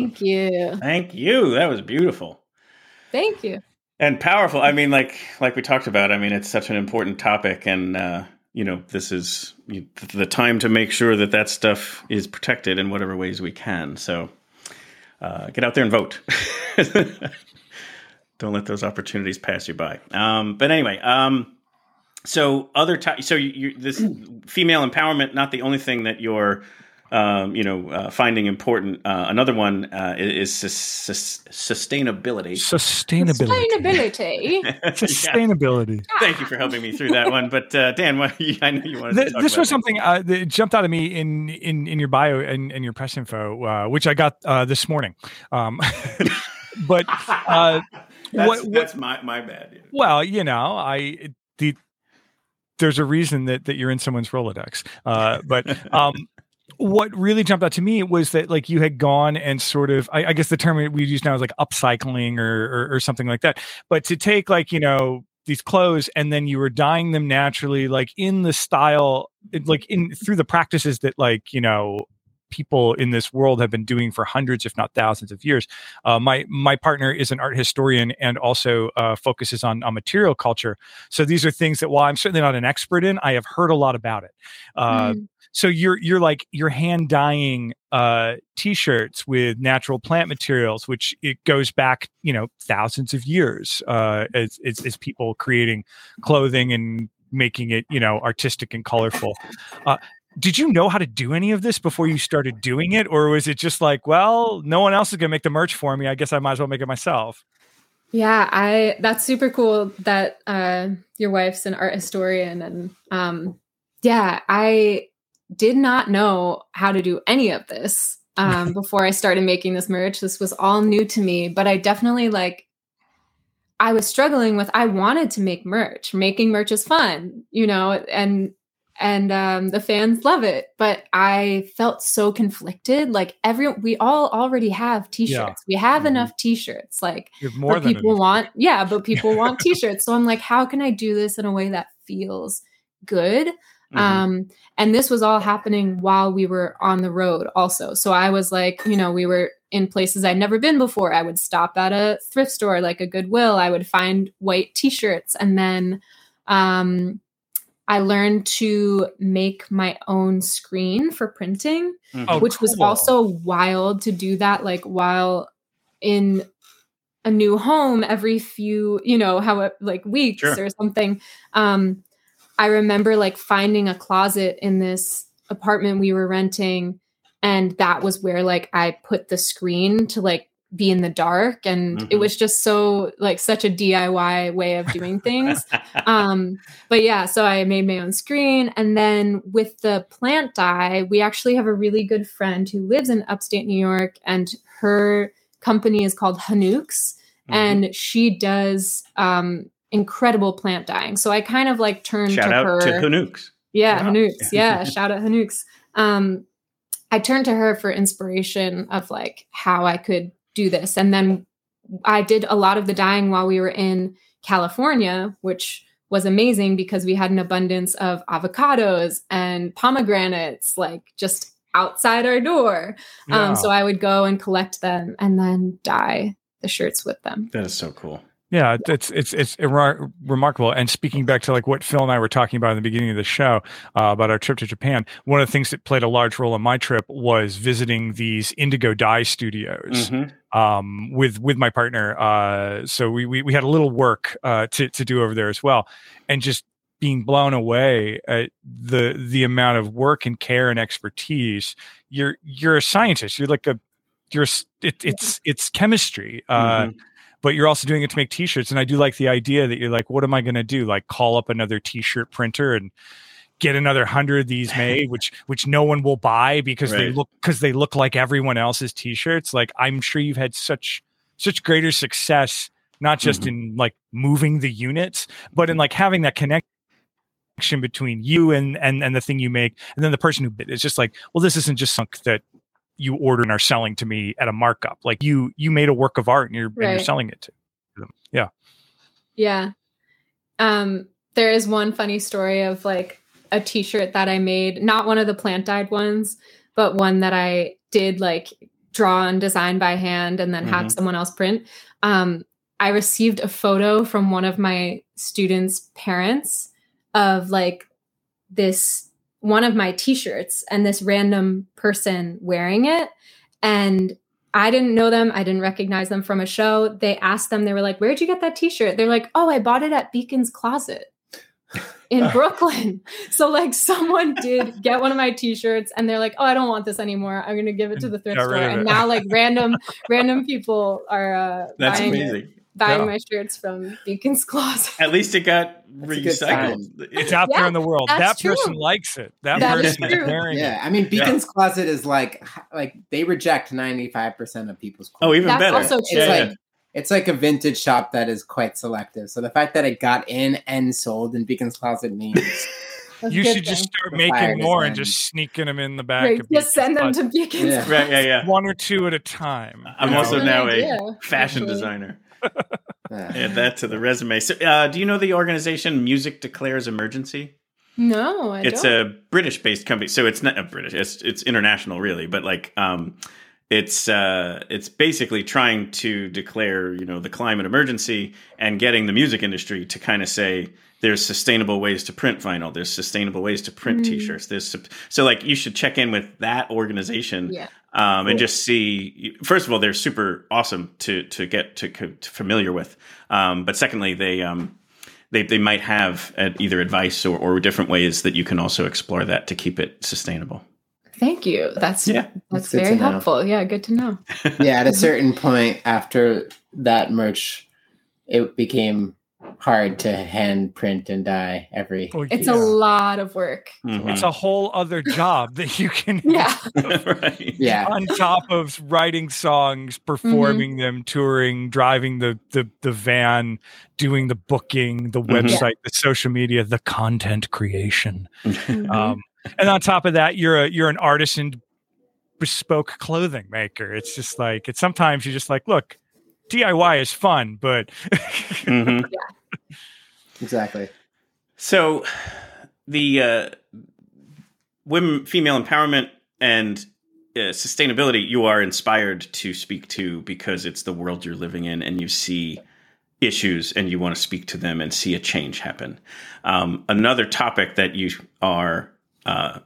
Thank you. Thank you. That was beautiful Thank you. and powerful. I mean, like like we talked about. I mean, it's such an important topic, and uh, you know, this is the time to make sure that that stuff is protected in whatever ways we can. So, uh, get out there and vote. Don't let those opportunities pass you by. Um, but anyway, um, so other ti so you, you, this female empowerment not the only thing that you're um, you know uh, finding important. Uh, another one uh, is sus- sus- sustainability. Sustainability. Sustainability. Sustainability. Thank you for helping me through that one. But uh, Dan, what, I know you wanted to talk this about was it. something uh, that jumped out of me in in in your bio and, and your press info, uh, which I got uh, this morning. Um, but uh, That's, what- what- my my bad. well, you know, I the there's a reason that that you're in someone's Rolodex. Uh, but um, what really jumped out to me was that like you had gone and sort of I, I guess the term we use now is like upcycling or, or or something like that. But to take like you know these clothes and then you were dyeing them naturally like in the style like in through the practices that like you know people in this world have been doing for hundreds if not thousands of years. Uh, my my partner is an art historian and also uh, focuses on, on material culture. So these are things that while i'm certainly not an expert in i have heard a lot about it. Uh, Mm. so you're you're like you're hand dyeing uh t-shirts with natural plant materials which it goes back you know thousands of years uh as as, as people creating clothing and making it you know artistic and colorful. Uh did you know how to do any of this before you started doing it or was it just like well no one else is going to make the merch for me i guess i might as well make it myself Yeah, I that's super cool that uh your wife's an art historian and um yeah, I did not know how to do any of this um before I started making this merch. This was all new to me, but I definitely like I was struggling with I wanted to make merch. Making merch is fun, you know, and and um, the fans love it. But I felt so conflicted. Like every we all already have t-shirts. We have Mhm. enough t-shirts. Like more than people enough. want yeah but people want t-shirts so i'm like how can i do this in a way that feels good Mhm. um and this was all happening while we were on the road also so i was like you know we were in places i'd never been before i would stop at a thrift store like a goodwill i would find white t-shirts and then um i learned to make my own screen for printing Mhm. Oh, which was also wild to do that like while in a new home every few you know how it like weeks Sure. or something um i remember like finding a closet in this apartment we were renting and that was where like i put the screen to like be in the dark and it Mhm. was just so like such a diy way of doing things um but yeah so i made my own screen and then with the plant dye we actually have a really good friend who lives in upstate new york and her company is called hanooks Mhm. and she does um incredible plant dyeing so i kind of like turned shout to out her to Hanooks. yeah, Wow. Hanooks. Yeah, shout out Hanooks. Um, I turned to her for inspiration of like how I could do this. And then I did a lot of the dyeing while we were in California, which was amazing because we had an abundance of avocados and pomegranates, like just outside our door. Yeah. Um, so I would go and collect them and then dye the shirts with them. That is so cool. Yeah, it's it's it's remar- remarkable. And speaking back to like what Phil and I were talking about in the beginning of the show uh, about our trip to Japan, one of the things that played a large role in my trip was visiting these Indigo Dye studios Mhm. um, with with my partner. Uh, so we, we we had a little work uh, to to do over there as well, and just being blown away at the the amount of work and care and expertise. You're you're a scientist. You're like a you're it, it's it's chemistry. Uh, Mhm. But you're also doing it to make t-shirts. And i do like the idea that you're like what am i going to do? Like call up another t-shirt printer and get another hundred of these made which which no one will buy because they look because they look like everyone else's t-shirts. Like i'm sure you've had such such greater success not just Mhm. in like moving the units but in like having that connection between you and and and the thing you make and then the person who it's just like well this isn't just something that you order and are selling to me at a markup like you you made a work of art and you're and you're selling it to them yeah Yeah. Um, there is one funny story of like a t-shirt that I made, not one of the plant dyed ones, but one that I did like draw and design by hand and then have Mhm. someone else print. Um, I received a photo from one of my students' parents of like this one of my t-shirts and this random person wearing it and I didn't know them. I didn't recognize them from a show. They asked them, they were like, Where'd you get that t shirt? They're like, Oh, I bought it at Beacon's Closet in Brooklyn. So, like, someone did get one of my t shirts and they're like, Oh, I don't want this anymore. I'm going to give it to the thrift store. And now, like, random, random people are uh, That's amazing. Buying Yeah. my shirts from Beacon's Closet. At least it got That's recycled. it's out there in the world that true. person likes it that, That is person is true. wearing it Yeah, I mean, Beacon's Closet is like like they reject ninety five percent of people's. Clothes. Oh, even That's better. also it's true. Yeah, like yeah. it's like a vintage shop that is quite selective. So the fact that it got in and sold in Beacon's Closet means you a good should just start The making more and just sneaking them in the back Right, of just send them Beacon's to Beacon's Yeah. Right, yeah, yeah. one or two at a time I'm also now an a fashion actually. designer. Add that to the resume. So, uh, do you know the organization Music Declares Emergency? No, I it's don't. a British-based company, so it's not a British. It's it's international, really. But like, um, it's uh, it's basically trying to declare, you know, the climate emergency and getting the music industry to kind of say there's sustainable ways to print vinyl. There's sustainable ways to print Mm. T-shirts. There's so like you should check in with that organization yeah. Um, and just see. First of all, they're super awesome to to get to, to familiar with. Um, but secondly, they um, they they might have uh, either advice or, or different ways that you can also explore that to keep it sustainable. Thank you. That's Yeah. that's That's good very helpful. Yeah, good to know. yeah, at a certain point after that merch, it became hard to hand print and dye every. Oh, It's yeah. a lot of work. Mhm. it's a whole other job that you can Yeah. right. Yeah, on top of writing songs, performing them, touring, driving the, the the van, doing the booking, the Mhm. website, the social media, the content creation. Mhm. Um, and on top of that, you're a you're an artisan bespoke clothing maker. It's just like it's sometimes you're just like, look, DIY is fun, but Mhm. Exactly. So, the uh, women, female empowerment, and uh, sustainability you are inspired to speak to because it's the world you're living in, and you see issues and you want to speak to them and see a change happen. Um, another topic that you are, uh,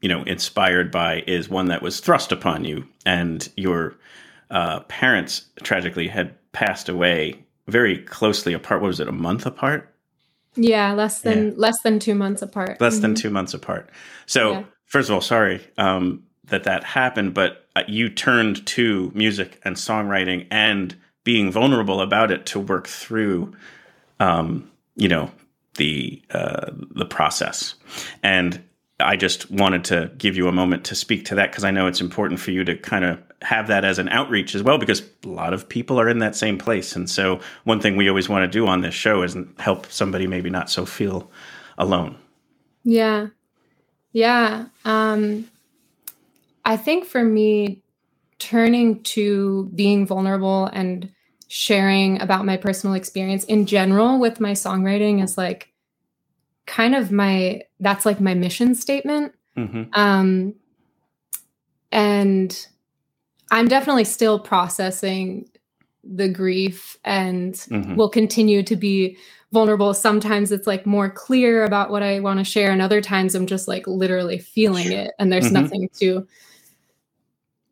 you know, inspired by is one that was thrust upon you, and your uh, parents tragically had passed away very closely apart. What was it? A month apart? Yeah, less than less than two months apart. less than Mhm. two months apart. So, Yeah. first of all, sorry um, that that happened, but uh, you turned to music and songwriting and being vulnerable about it to work through, um, you know, the uh, the process. And I just wanted to give you a moment to speak to that because I know it's important for you to kind of have that as an outreach as well because a lot of people are in that same place. And so, one thing we always want to do on this show is help somebody maybe not so feel alone. Yeah. Yeah. Um I think for me turning to being vulnerable and sharing about my personal experience in general with my songwriting is like kind of my that's like my mission statement. hmm Um and I'm definitely still processing the grief and Mhm. will continue to be vulnerable. Sometimes it's like more clear about what I want to share, and other times I'm just like literally feeling it, and there's Mhm. nothing to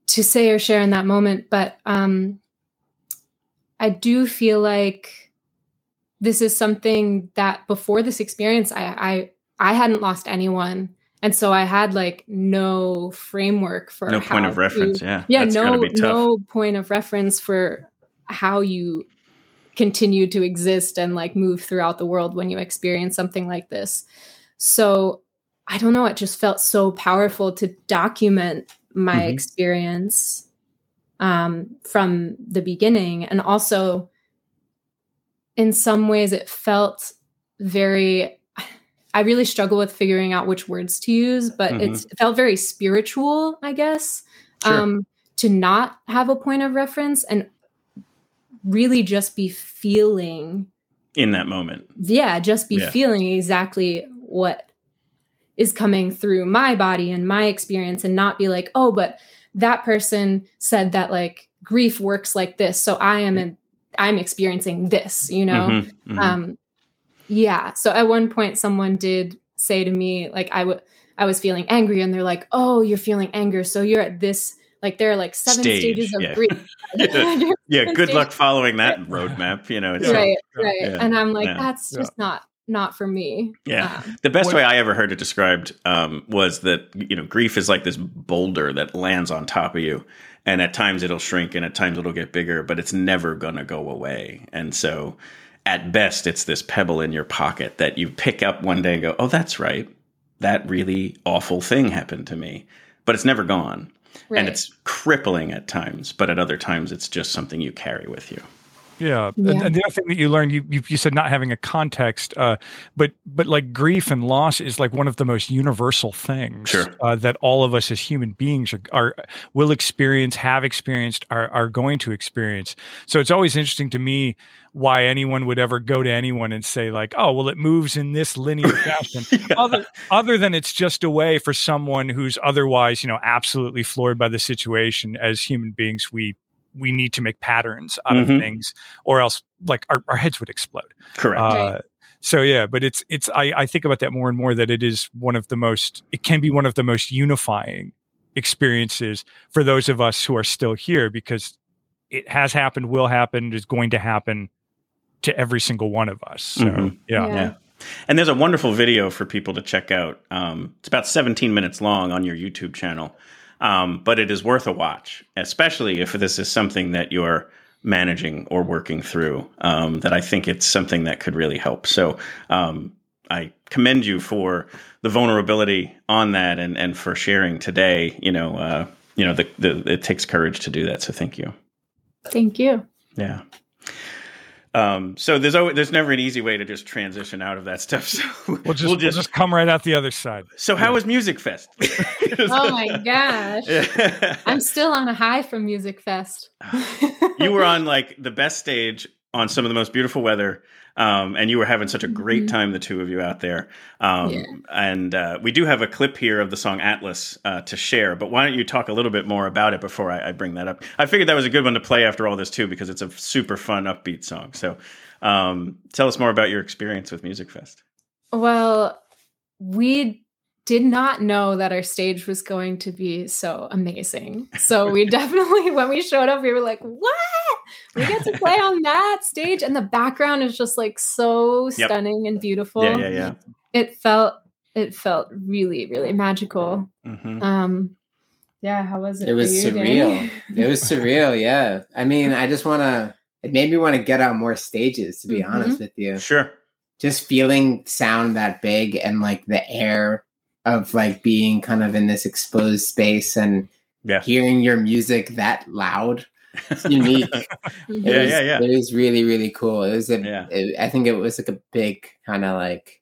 to say or share in that moment. But um, I do feel like this is something that before this experience, I I, I hadn't lost anyone. And so I had like no framework for No point of reference, to- yeah. yeah, That's no no point of reference for how you continue to exist and like move throughout the world when you experience something like this. So I don't know, it just felt so powerful to document my Mhm. experience um, from the beginning. And also, in some ways, it felt very, I really struggle with figuring out which words to use, but it's, it felt very spiritual, I guess, Sure. um, to not have a point of reference and really just be feeling in that moment. yeah just be Yeah. feeling exactly what is coming through my body and my experience and not be like oh but that person said that like grief works like this so i am in, i'm experiencing this you know Mhm, mhm. um yeah so at one point someone did say to me like i would i was feeling angry and they're like oh you're feeling anger so you're at this like there are like seven Stage, stages of yeah. grief yeah, yeah, good luck following that roadmap. You know, it's right right Yeah. and i'm like Yeah. that's Yeah. just not not for me Yeah. Um, The best What- way I ever heard it described um, was that you know grief is like this boulder that lands on top of you, and at times it'll shrink, and at times it'll get bigger, but it's never gonna go away. And so, at best, it's this pebble in your pocket that you pick up one day and go, "Oh, that's right, that really awful thing happened to me," but it's never gone, and it's crippling at times, but at other times, it's just something you carry with you. Yeah. Yeah. And, and the other thing that you learned, you, you you said not having a context, uh, but but like grief and loss is like one of the most universal things Sure. uh, that all of us as human beings are, are will experience, have experienced, are are going to experience. So it's always interesting to me why anyone would ever go to anyone and say like, oh, well, it moves in this linear fashion. other other than it's just a way for someone who's otherwise you know absolutely floored by the situation as human beings we we need to make patterns out Mhm. of things or else like our, our heads would explode Correct. uh, so yeah but it's it's I, I think about that more and more that it is one of the most it can be one of the most unifying experiences for those of us who are still here because it has happened will happen is going to happen to every single one of us so Mhm. yeah Yeah. Yeah. And there's a wonderful video for people to check out. Um, it's about 17 minutes long on your YouTube channel, um, but it is worth a watch, especially if this is something that you're managing or working through. Um, that I think it's something that could really help. So um, I commend you for the vulnerability on that and and for sharing today. You know, uh, you know, the, the it takes courage to do that. So thank you. thank you Yeah. Um, so there's always, there's never an easy way to just transition out of that stuff. So we'll just, we'll just come right out the other side so how was Musikfest? oh my gosh i'm still on a high from Musikfest you were on like the best stage on some of the most beautiful weather. Um, and you were having such a great Mhm. time, the two of you out there. Um, Yeah. And uh, we do have a clip here of the song Atlas uh, to share, but why don't you talk a little bit more about it before I, I bring that up? I figured that was a good one to play after all this, too, because it's a super fun, upbeat song. So um, tell us more about your experience with Musikfest. Well, we did not know that our stage was going to be so amazing. So we definitely, when we showed up, we were like, what? We get to play on that stage. And the background is just like so Yep. stunning and beautiful. Yeah, yeah, yeah. It felt, it felt really, really magical. hmm Um, yeah, how was it? It was you, Dani? surreal. it was surreal. Yeah. I mean, I just want to. It made me want to get on more stages. To be Mhm. honest with you, Sure. just feeling sound that big and like the air of like being kind of in this exposed space and Yeah. hearing your music that loud. It's unique. Mhm. It Yeah, was, yeah, yeah. It was really, really cool. It was a. Yeah. it- I think it was like a big kind of like,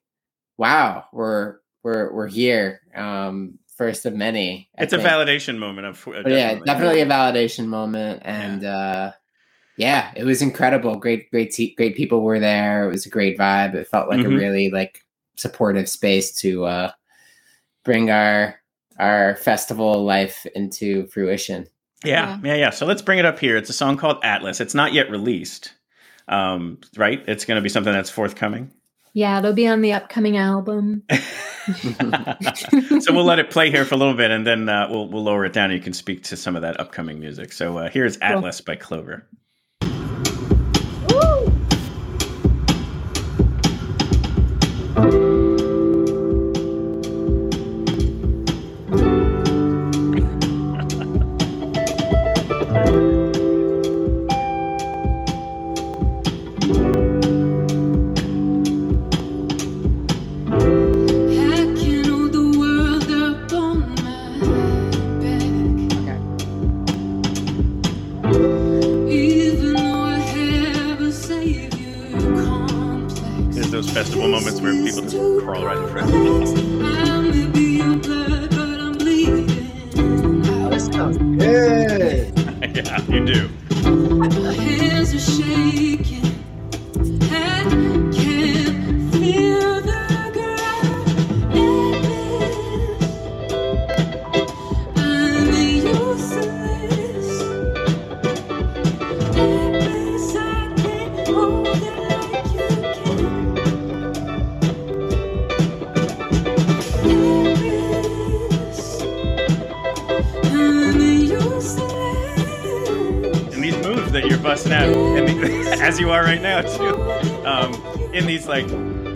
wow, we're we're we're here. Um, first of many. I It's a validation moment of. But yeah, definitely a validation moment, and uh, yeah, it was incredible. Great, great, te- great people were there. It was a great vibe. It felt like Mhm. a really like supportive space to uh, bring our our festival life into fruition. Yeah, yeah, yeah. So let's bring it up here. It's a song called Atlas. It's not yet released, um, right? It's going to be something that's forthcoming. Yeah, it'll be on the upcoming album. so we'll let it play here for a little bit, and then uh, we'll we'll lower it down. and You can speak to some of that upcoming music. So uh, here's Atlas by Clover.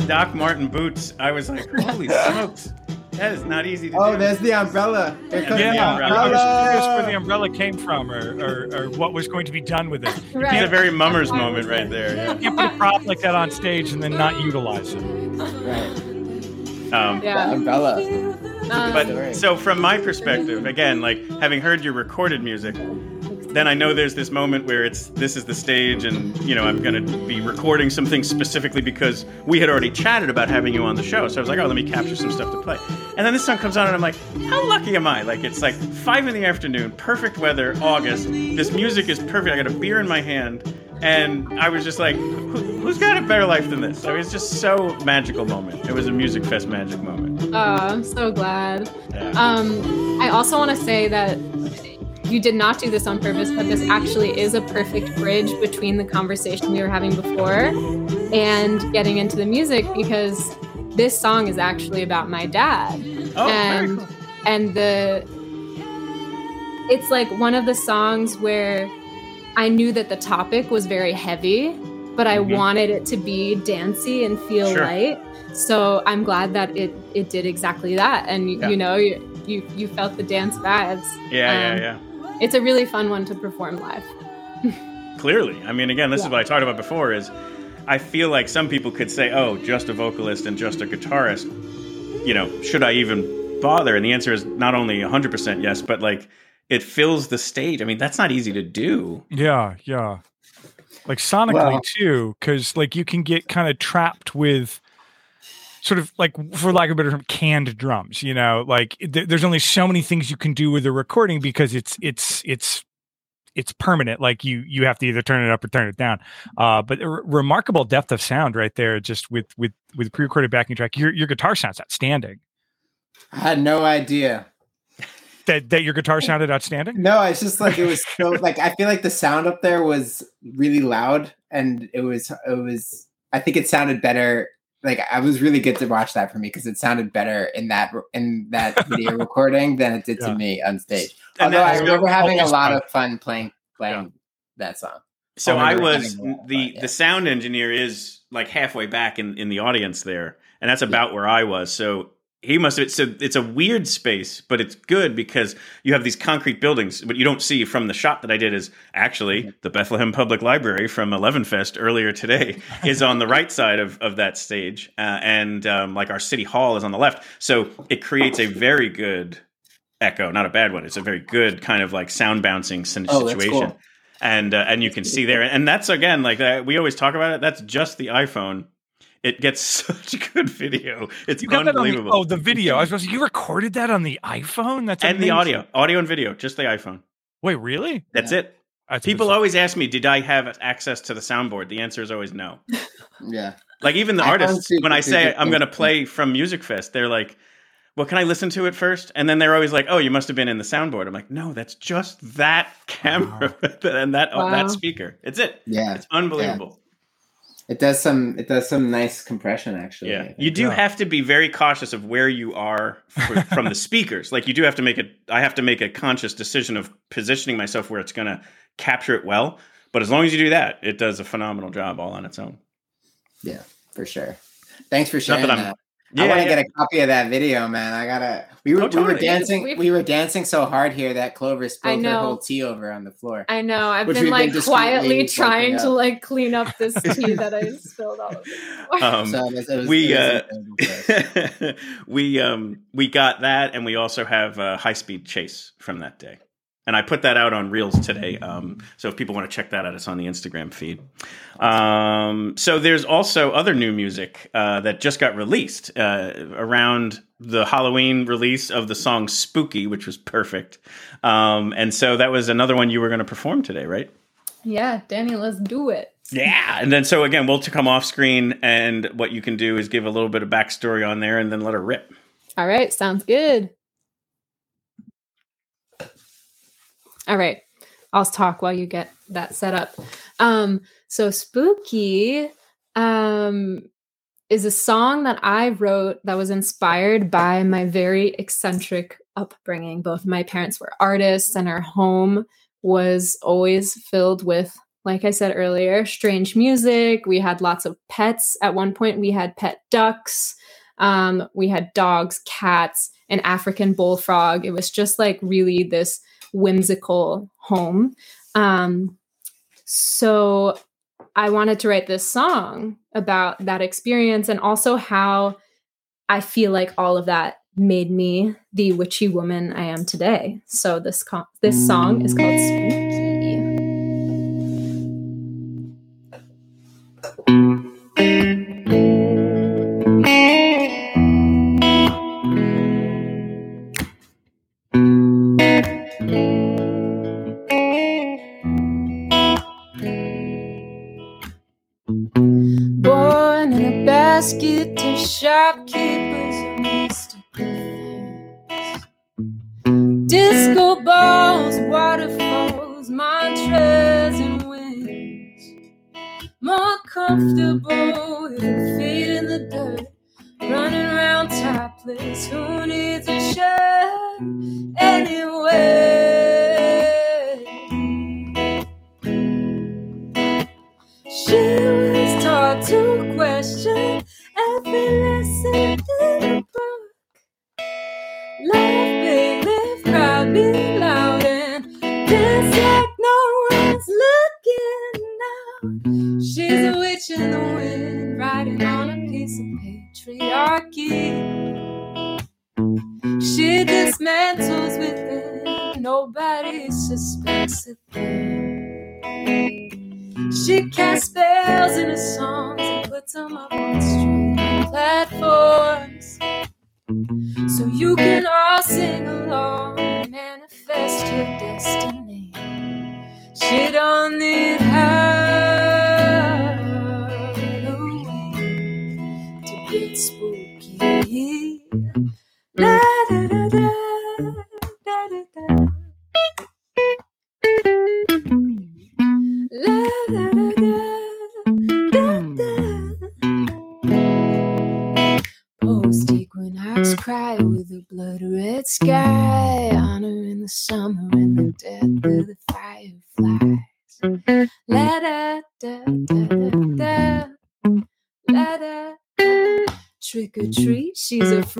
Doc Martens boots, I was like, holy smokes, that is not easy to Oh, do. Oh, there's the umbrella. Here comes Yeah, the yeah, I was curious where the umbrella. umbrella came from, or, or, or what was going to be done with it. You It's a very mummers moment right there. Yeah. can't put a prop like that on stage and then not utilize it. Right. Um, Yeah. umbrella. Um, But so from my perspective, again, like having heard your recorded music, then I know there's this moment where it's this is the stage, and you know I'm going to be recording some things specifically because we had already chatted about having you on the show. So I was like, oh, let me capture some stuff to play. And then this song comes on, and I'm like, how lucky am I? Like it's like five in the afternoon, perfect weather, August. This music is perfect. I got a beer in my hand, and I was just like, Who, who's got a better life than this? I mean, it's just so magical moment. It was a Musikfest magic moment. oh, I'm so glad. Yeah. Um, I also want to say that you did not do this on purpose, but this actually is a perfect bridge between the conversation we were having before and getting into the music because this song is actually about my dad. oh, and cool. and the it's like one of the songs where I knew that the topic was very heavy, but I Mhm. wanted it to be dancey and feel Sure. light. So I'm glad that it it did exactly that, and Yeah. you know you, you you felt the dance vibes. Yeah, Um, yeah, yeah. It's a really fun one to perform live. Clearly. I mean, again, this is what I talked about before is I feel like some people could say, oh, just a vocalist and just a guitarist. You know, should I even bother? And the answer is not only 100% yes, but like it fills the stage. I mean, that's not easy to do. Yeah, yeah. Like sonically Well- too, because like you can get kind of trapped with sort of like, for lack of a better term, canned drums. You know, like th- there's only so many things you can do with a recording because it's it's it's it's permanent. Like you you have to either turn it up or turn it down. Uh, but re- remarkable depth of sound right there, just with with with pre-recorded backing track. Your your guitar sounds outstanding. I had no idea. That that your guitar sounded outstanding. No, it's just like it was so like I feel like the sound up there was really loud and it was it was I think it sounded better like I was really good to watch that for me because it sounded better in that in that video recording than it did Yeah. to me on stage. And Although I remember having a lot fun. of fun playing playing that song. So I I was having a lot of the fun, yeah. the sound engineer is like halfway back in in the audience there, and that's about where I was. So he must have. So it's a weird space, but it's good because you have these concrete buildings. but you don't see from the shot that I did is actually the Bethlehem Public Library from Eleven Fest earlier today is on the right side of of that stage, uh, and um, like our city hall is on the left. So it creates a very good echo, not a bad one. It's a very good kind of like sound bouncing Oh, situation cool. and uh, and you can see there and that's again like uh, we always talk about it that's just the iphone it gets such good video it's You got that on the, unbelievable oh, the video. I was supposed to, you recorded that on the iPhone. That's and the audio audio and video just the iphone Wait, really? that's it I thought people it always ask me did i have access to the soundboard the answer is always no Yeah. like even the iPhone artists when i say i'm going to play from Musikfest they're like well, can I listen to it first? And then they're always like, oh, you must have been in the soundboard. I'm like, no, that's just that camera and that oh, Wow. that speaker. It's it. Yeah, It's unbelievable. It does some it does some nice compression actually. Yeah, you do Yeah. have to be very cautious of where you are for, from the speakers. Like you do have to make it. I have to make a conscious decision of positioning myself where it's going to capture it well. But as long as you do that, it does a phenomenal job all on its own. Yeah, for sure. Thanks for Not sharing that that. I'm- I want to yeah. get a copy of that video, man. I gotta. We were Oh, we were dancing. We've- We were dancing so hard here that Clover spilled her whole tea over on the floor. I know. I've been we've been like quietly trying to like clean up this tea that I spilled all over. Um, so it was, it was, we uh, incredible for us. we um we got that, and we also have a high speed chase from that day. And I put that out on Reels today. Um, so if people want to check that out, it's on the Instagram feed. Um, so there's also other new music uh, that just got released uh, around the Halloween release of the song "Spooky," which was perfect. Um, and so that was another one you were going to perform today, right? yeah, Dani, let's do it. Yeah, and then so again, we'll to come off screen, and what you can do is give a little bit of backstory on there, and then let her rip. All right, sounds good. All right, I'll talk while you get that set up. Um, so spooky um, is a song that I wrote that was inspired by my very eccentric upbringing. Both my parents were artists, and our home was always filled with, like I said earlier, strange music. We had lots of pets. At one point, we had pet ducks. Um, we had dogs, cats, an African bullfrog. It was just like really this whimsical home. Um, so I wanted to write this song about that experience and also how I feel like all of that made me the witchy woman I am today. So this co- this song is called Spooky. Basket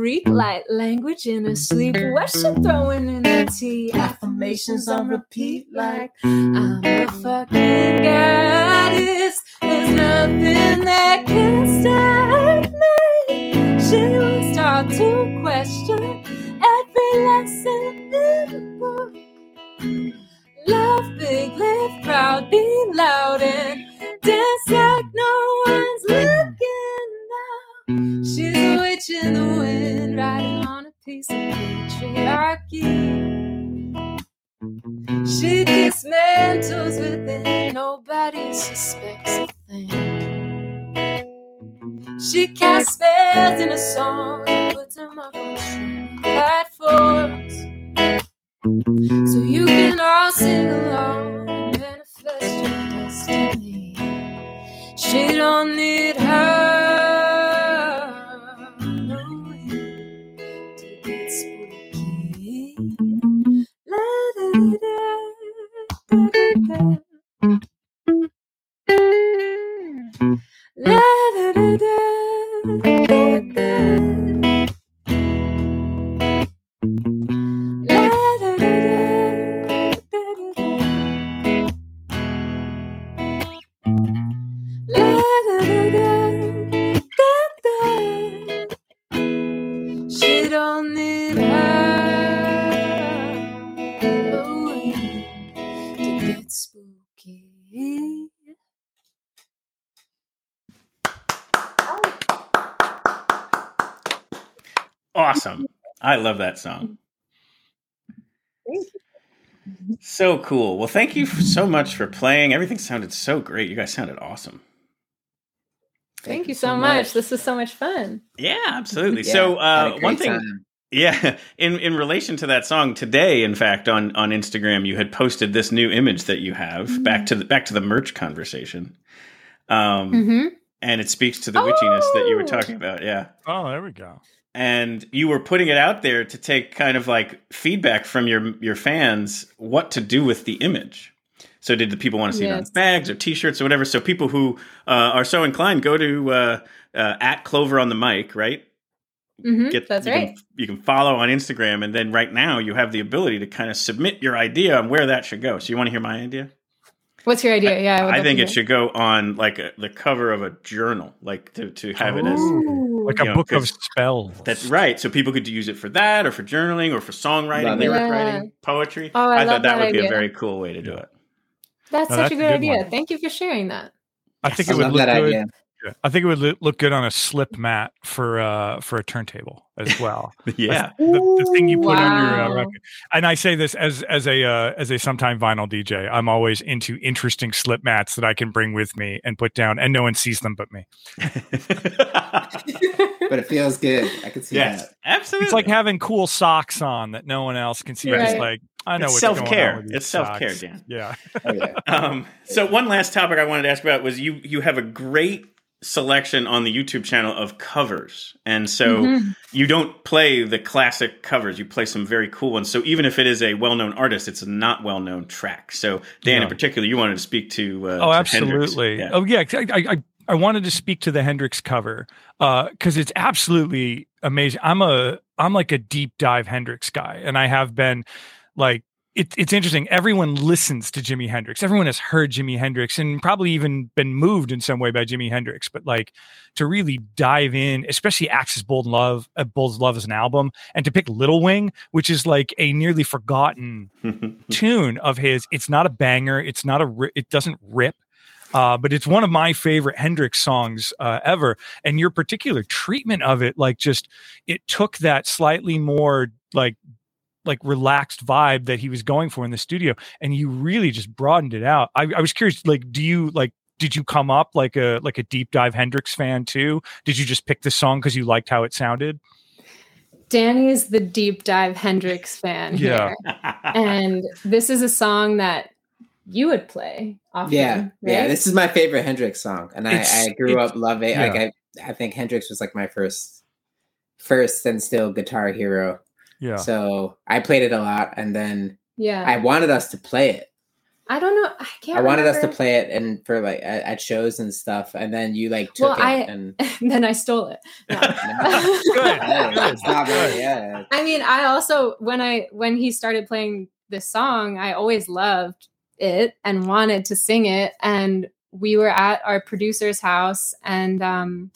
a freak. Hmm. Light language in her sleep. She throwing in the tea? Affirmations on repeat, like I'm a fucking goddess. There's nothing that can stop me. She was start to question every lesson in the book. Love big, live proud, be loud, and dance like no one's looking. She's a witch in the wind, riding on a piece of patriarchy. She dismantles within, nobody suspects a thing. She casts spells in a song puts them up on streaming platforms. So you can all sing along and manifest your destiny. She don't need love that song. So cool. Well, thank you so much for playing. Everything sounded so great. You guys sounded awesome. Thank you so much. This was so much fun. Yeah, absolutely. Yeah, so, uh, one thing, time. yeah, in in relation to that song today, in fact, on on Instagram, you had posted this new image that you have back to the back to the merch conversation, um, hmm and it speaks to the witchiness that you were Oh. talking about. Yeah, Oh, there we go. And you were putting it out there to take kind of like feedback from your your fans what to do with the image. So did the people want to see it on bags or T-shirts or whatever? So people who uh, are so inclined, go to uh, uh, at Clover on the mic, right? hmm Get- That's you right. Can, you can follow on Instagram, and then right now you have the ability to kind of submit your idea on where that should go. So you want to hear my idea? What's your idea? Yeah, would I think it should go on like a, the cover of a journal, like to to have it as Ooh. Like a know, book of spells. That's right. So people could use it for that, or for journaling, or for songwriting, Love lyric Yeah. writing, poetry. Oh, I I, love thought that, that would be a very cool way to do it. That's No, such that's a a good good idea. one. Thank you for sharing that. I think I it would love look that good. idea. Yeah. I think it would look good on a slip mat for uh for a turntable as well. Yeah. the, the thing you put on your uh, record. And I say this as as a uh, as a sometime vinyl DJ. I'm always into interesting slip mats that I can bring with me and put down, and no one sees them but me. But it feels good. I can see yes, that. absolutely. It's like having cool socks on that no one else can see. It's Right. like I know It's self-care. on with these It's self-care, socks. Dan. Yeah. Oh, yeah. Um, so one last topic I wanted to ask about was you you have a great selection on the YouTube channel of covers, and so Mhm. you don't play the classic covers. You play some very cool ones. So even if it is a well known artist, it's a not well known track. So Dan, in particular, you wanted to speak to. Uh, Oh, to absolutely. Yeah. Oh, yeah. I, I, I- I wanted to speak to the Hendrix cover because it's absolutely amazing. I'm a I'm like a deep dive Hendrix guy, and I have been like. It, it's interesting. Everyone listens to Jimi Hendrix. Everyone has heard Jimi Hendrix and probably even been moved in some way by Jimi Hendrix. But like to really dive in, especially Axis Bold Love, uh, Bold Love as an album, and to pick Little Wing, which is like a nearly forgotten tune of his. It's not a banger. It's not a. It doesn't rip. Uh, but it's one of my favorite Hendrix songs uh, ever. And your particular treatment of it, like just it took that slightly more like like relaxed vibe that he was going for in the studio, and you really just broadened it out. I, I was curious, like, do you like? Did you come up like a like a deep dive Hendrix fan too? Did you just pick the song because you liked how it sounded? Dani is the deep dive Hendrix fan Yeah. here. And this is a song that you would play often. Yeah, yeah. This is my favorite Hendrix song, and I, I grew up loving. yeah. Like I, I think Hendrix was like my first, first and still guitar hero. Yeah. So I played it a lot, and then yeah. I wanted us to play it. I don't know. I can't. I wanted us to play it and for like at, at shows and stuff, and then you like took Well, it I- and then I stole it. No. Good. Yeah, it's not Good. yeah. I mean, I also when I when he started playing this song, I always loved it and wanted to sing it. And we were at our producer's house, and um,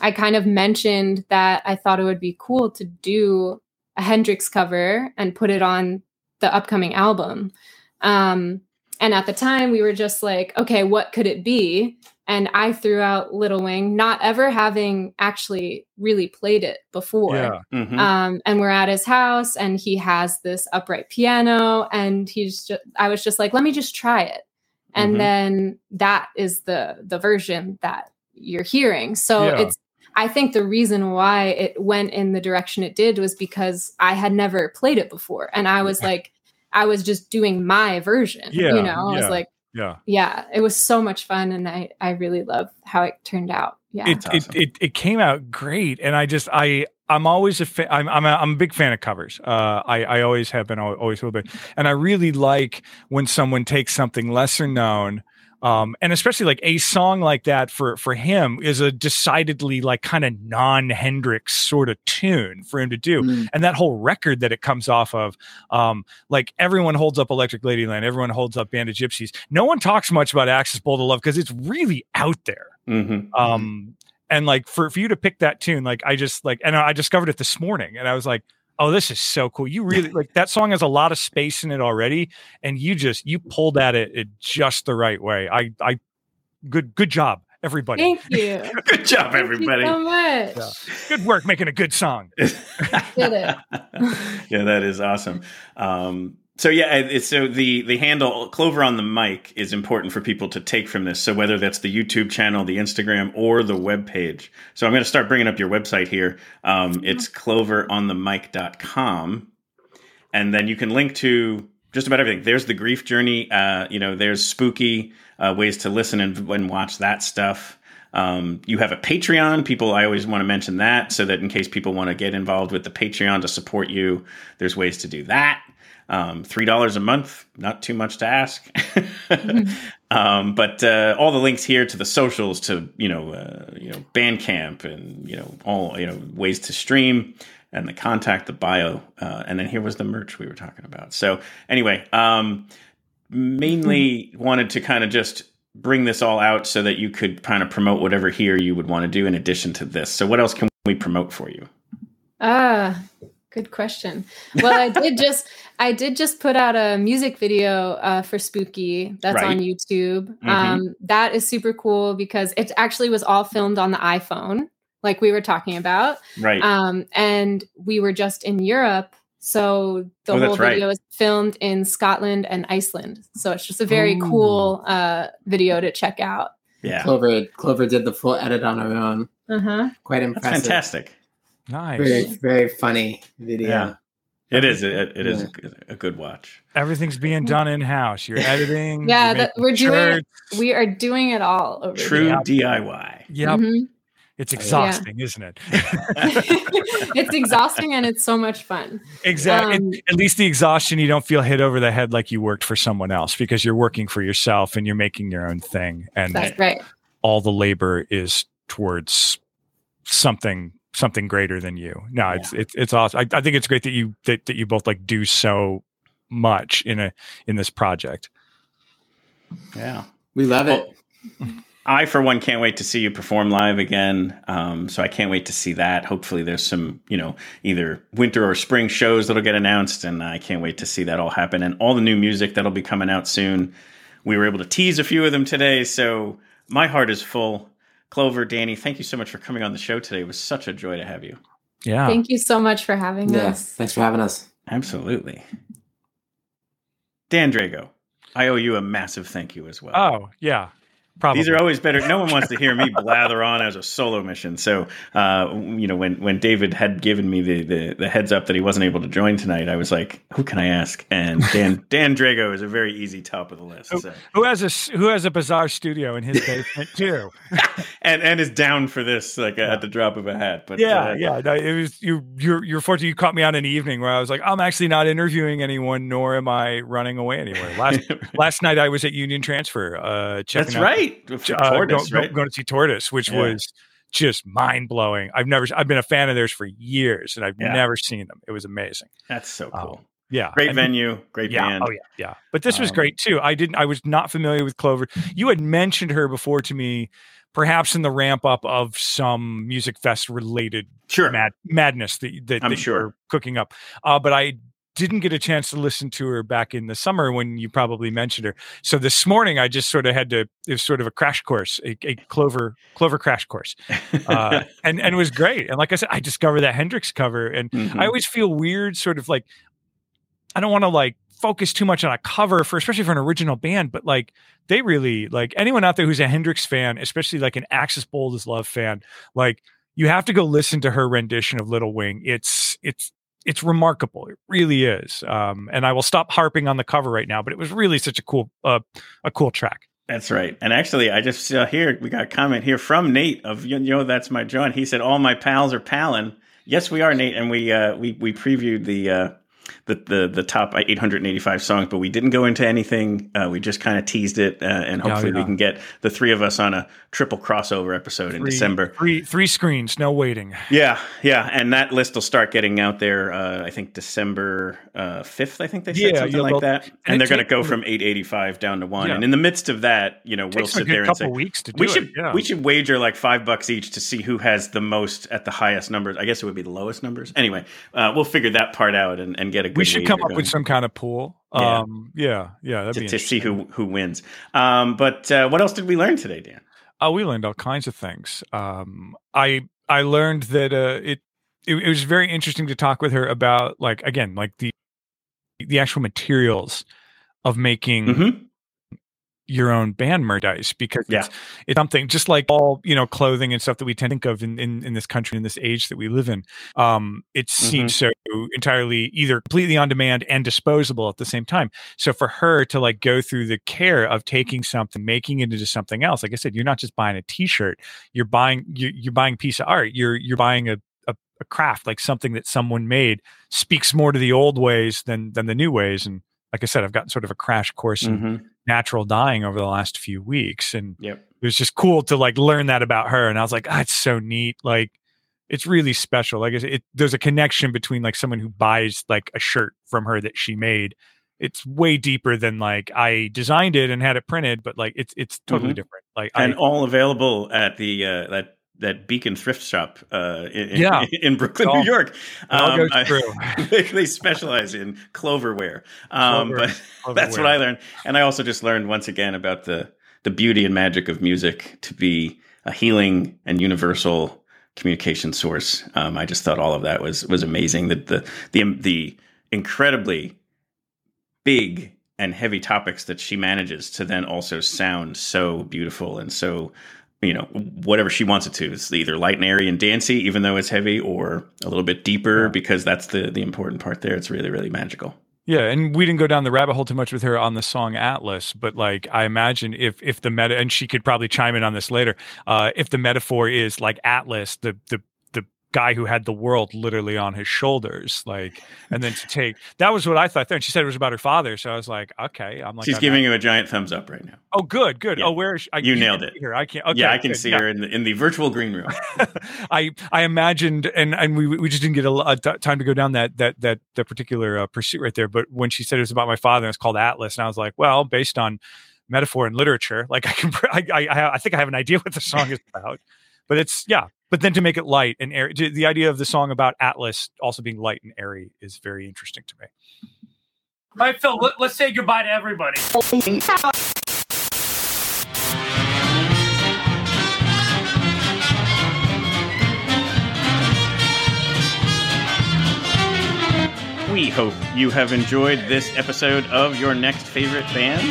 I kind of mentioned that I thought it would be cool to do a Hendrix cover and put it on the upcoming album. Um, and at the time, we were just like, okay, what could it be? And I threw out Little Wing, not ever having actually really played it before. Yeah. Mhm. Um, and we're at his house, and he has this upright piano, and he's just, I was just like, let me just try it. And Mhm. then that is the the version that you're hearing. So Yeah. it's I think the reason why it went in the direction it did was because I had never played it before. And I was like, I was just doing my version. Yeah, You know, I yeah. was like, Yeah. yeah, it was so much fun. And I, I really love how it turned out. Yeah. it, it, it it came out great and i just i i'm always a fan I'm, I'm, a, I'm a big fan of covers uh i i always have been al- always will be and i really like when someone takes something lesser known um and especially like a song like that for for him is a decidedly like kind of non-hendrix sort of tune for him to do Mm. and that whole record that it comes off of um like everyone holds up electric ladyland everyone holds up band of gypsies no one talks much about Axis: Bold as Love because it's really out there Mm-hmm. um and like for, for you to pick that tune like i just like and i discovered it this morning and i was like oh this is so cool you really like that song has a lot of space in it already and you just you pulled at it, it just the right way i i good good job everybody Thank you. Good job, Thank you everybody. so much. Yeah. good work making a good song Did it. yeah, that is awesome. Um, so yeah, it's so the the handle Clover on the mic is important for people to take from this. So whether that's the YouTube channel, the Instagram, or the web page. So I'm going to start bringing up your website here. Um, it's cloveronthemic.com, and then you can link to just about everything. There's the grief journey. Uh, you know, there's spooky uh, ways to listen and, and watch that stuff. Um, you have a Patreon. People, I always want to mention that so that in case people want to get involved with the Patreon to support you, there's ways to do that. Um, Three dollars a month, not too much to ask. um, but uh, all the links here to the socials, to you know, uh, you know, Bandcamp, and you know, all you know, ways to stream, and the contact, the bio, uh, and then here was the merch we were talking about. So anyway, um, mainly wanted to kind of just bring this all out so that you could kind of promote whatever here you would want to do in addition to this. So what else can we promote for you? Ah, good question. Well, I did just I did just put out a music video uh, for Spooky that's on Right. YouTube. Mhm. Um, that is super cool because it actually was all filmed on the iPhone, like we were talking about. Right. Um, and we were just in Europe, so the Oh, that's whole right. video is filmed in Scotland and Iceland. So it's just a very Ooh. cool uh, video to check out. yeah. Clover Clover did the full edit on her own. Uh huh. Quite That's impressive. fantastic. Nice Very very funny video. Yeah. It is. It, it is a good- a good watch. everything's being done in house you're editing Yeah, you're that, we're doing. We are doing it all over True here. DIY. yep Mhm. it's exhausting isn't it it's exhausting and it's so much fun. Exactly. Um, At least the exhaustion, you don't feel hit over the head like you worked for someone else because you're working for yourself and you're making your own thing, and That's right. all the labor is towards something something greater than you. No, it's it's it's awesome. I, I think it's great that you that, that you both like do so much in a in this project. Yeah. We love it. I, for one, can't wait to see you perform live again. Um, so I can't wait to see that. Hopefully, there's some, you know, either winter or spring shows that'll get announced, and I can't wait to see that all happen. And all the new music that'll be coming out soon. We were able to tease a few of them today, so my heart is full. Clover, Dani, thank you so much for coming on the show today. It was such a joy to have you. Yeah. Thank you so much for having Yeah. us. Thanks for having us. Absolutely. Dan Drago, I owe you a massive thank you as well. Oh yeah. Probably. These are always better. No one wants to hear me blather on as a solo mission. So, uh, you know, when, when David had given me the, the, the heads up that he wasn't able to join tonight, I was like, who can I ask? And Dan Dan Drago is a very easy top of the list. So. who has a who has a bizarre studio in his basement too. And and is down for this like at the drop of a hat. But yeah, uh, yeah. No, it was you. You're you're fortunate. You caught me on an evening where I was like, I'm actually not interviewing anyone, nor am I running away anywhere. Last last night I was at Union Transfer. Uh, checking That's out- right. Uh, Tortoise, go- right? going to see Tortoise, which Yeah. was just mind blowing. I've never. I've been a fan of theirs for years, and I've Yeah. never seen them. It was amazing. That's so Um, cool. Yeah, Great and- venue, great yeah, band. oh yeah, yeah. But this was Um, great too. I didn't. I was not familiar with Clover. You had mentioned her before to me, perhaps in the ramp up of some Musikfest related Sure. mad, madness that that, I'm that you sure. cooking up. Uh, but I didn't get a chance to listen to her back in the summer when you probably mentioned her. So this morning I just sort of had to. It was sort of a crash course, a, a Clover Clover crash course, uh, and and it was great. And like I said, I discovered that Hendrix cover, and Mhm. I always feel weird, sort of like I don't want to like focus too much on a cover for especially for an original band, but like they really like anyone out there who's a Hendrix fan, especially like an Axis Bold as Love fan, like you have to go listen to her rendition of Little Wing. It's it's it's remarkable. It really is. Um, and I will stop harping on the cover right now, but it was really such a cool uh, a cool track. That's right. And actually, I just uh, here we got a comment here from Nate of you know that's my John. He said all my pals are palin. Yes, we are Nate, and we uh, we we previewed the uh, the, the the top 885 songs, but we didn't go into anything. Uh, we just kind of teased it, uh, and hopefully yeah. we can get the three of us on a triple crossover episode in December. Three three screens, no waiting. Yeah, yeah, and that list will start getting out there. Uh, I think December uh, fifth. I think they said Yeah, something yeah, like that, and and, they're going to go from 885 down to one. Yeah. And in the midst of that, you know, we'll sit there and couple say weeks to do we it, should yeah. we should wager like five bucks each to see who has the most at the highest numbers. I guess it would be the lowest numbers. Anyway, uh, we'll figure that part out and, and get a. Good We should come up going with some kind of pool. Yeah. Um, yeah, to, to see who who wins. Um, but uh, what else did we learn today, Dan? Oh, we learned all kinds of things. Um, I I learned that uh, it, it it was very interesting to talk with her about like again like the the actual materials of making Mhm. Your own band merchandise because Yeah. it's, it's something just like all you know clothing and stuff that we tend to think of in, in, in this country in this age that we live in um it seems so entirely either completely on demand and disposable at the same time so for her to like go through the care of taking something making it into something else like i said you're not just buying a t-shirt you're buying you're, you're buying a piece of art you're you're buying a, a craft like something that someone made speaks more to the old ways than than the new ways and like i said i've gotten sort of a crash course in Mhm. Natural dyeing over the last few weeks. And Yep. it was just cool to like learn that about her. And i was like ah, it's so neat. Like it's really special. Like I said, it, there's a connection between like someone who buys like a shirt from her that she made. It's way deeper than like i designed it and had it printed but like it's it's totally Mhm. different. Like and I, all available at the uh, that that Beacon thrift shop uh, in, Yeah. in Brooklyn, New York. goes I- they, specialize in cloverware, um, Clover- but that's what. I learned. And I also just learned once again about the the beauty and magic of music to be a healing and universal communication source. Um, I just thought all of that was was amazing. That the the the incredibly big and heavy topics that she manages to then also sound so beautiful and so you know whatever she wants it to. It's either light and airy and dancey even though it's heavy or a little bit deeper because that's the the important part there. It's really really magical. Yeah, and we didn't go down the rabbit hole too much with her on the song Atlas, but like I imagine if if the meta and she could probably chime in on this later, uh, if the metaphor is like Atlas, the the guy who had the world literally on his shoulders, like, and then to take that was what I thought there. And she said it was about her father, so I was like, okay, I'm like, she's I'm giving not- you a giant thumbs up right now oh, good, good. Yeah. Oh, where is she? I, You nailed it. here I can't. Okay, yeah i can good. see Yeah. her in the in the virtual green room I I imagined, and and we we just didn't get a, a t- time to go down that that that that particular uh, pursuit right there. But when she said it was about my father, and it's called Atlas, and I was like, well, based on metaphor and literature, like I can, I, I- I think I have an idea what the song is about. But it's yeah. But then to make it light and airy, to- the idea of the song about Atlas also being light and airy is very interesting to me. All right, Phil, let, let's say goodbye to everybody. We hope you have enjoyed this episode of Your Next Favorite Band.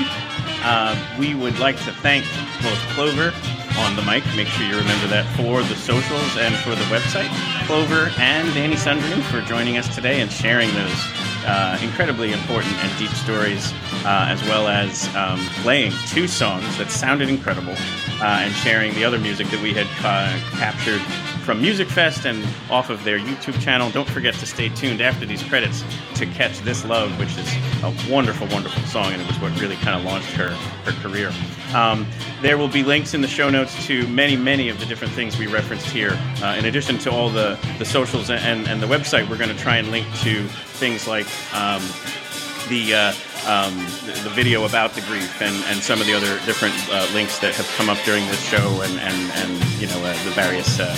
Uh, we would like to thank both Clover on the mic. Make sure you remember that for the socials and for the website. Clover and Dani Sundream for joining us today and sharing those uh, incredibly important and deep stories, uh, as well as um, playing two songs that sounded incredible uh, and sharing the other music that we had uh, captured from Musikfest and off of their YouTube channel. Don't forget to stay tuned after these credits to catch This Love, which is a wonderful, wonderful song, and it was what really kind of launched her, her career. Um, there will be links in the show notes to many, many of the different things we referenced here. Uh, in addition to all the, the socials and, and the website, we're going to try and link to things like um, the, uh, um, the video about the grief and, and some of the other different uh, links that have come up during this show and, and, and you know uh, the various uh,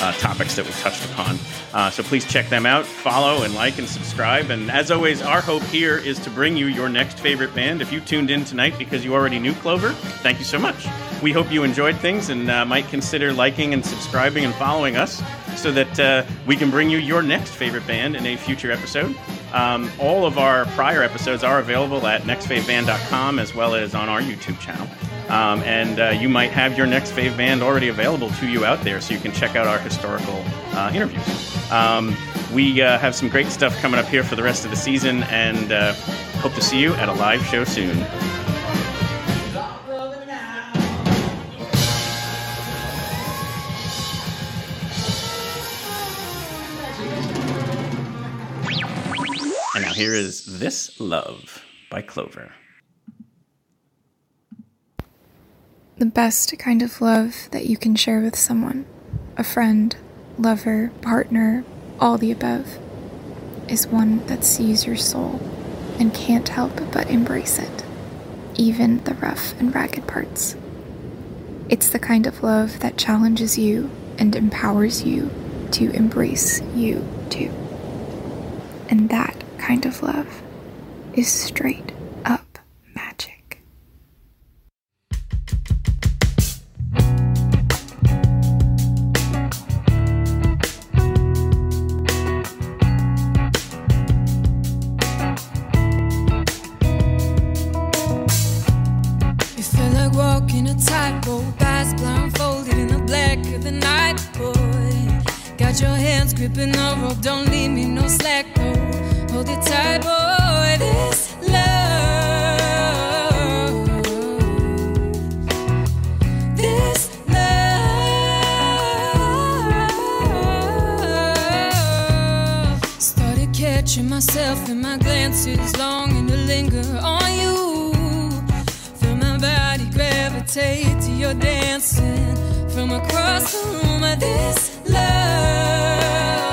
uh, topics that we touched upon. Uh, so please check them out, follow and like and subscribe. And as always, our hope here is to bring you your next favorite band. If you tuned in tonight because you already knew Clover, thank you so much. We hope you enjoyed things and might consider liking and subscribing and following us so that uh, we can bring you your next favorite band in a future episode. Um, all of our prior episodes are available at nextfavband.com as well as on our YouTube channel. Um, and uh, you might have your next fave band already available to you out there, so you can check out our historical uh, interviews. Um, we uh, have some great stuff coming up here for the rest of the season, and uh, hope to see you at a live show soon. Here is This Love by Clover. The best kind of love that you can share with someone, a friend, lover, partner, all the above, is one that sees your soul and can't help but embrace it, even the rough and ragged parts. It's the kind of love that challenges you and empowers you to embrace you too. And that kind of love is straight up magic. You feel like walking a tightrope, eyes blindfolded in the black of the night, boy. Got your hands gripping the rope, don't leave me no slack, boy. Hold it tight, boy. This love, this love. Started catching myself in my glances, longing to linger on you. Feel my body gravitate to your dancing from across the room. This love,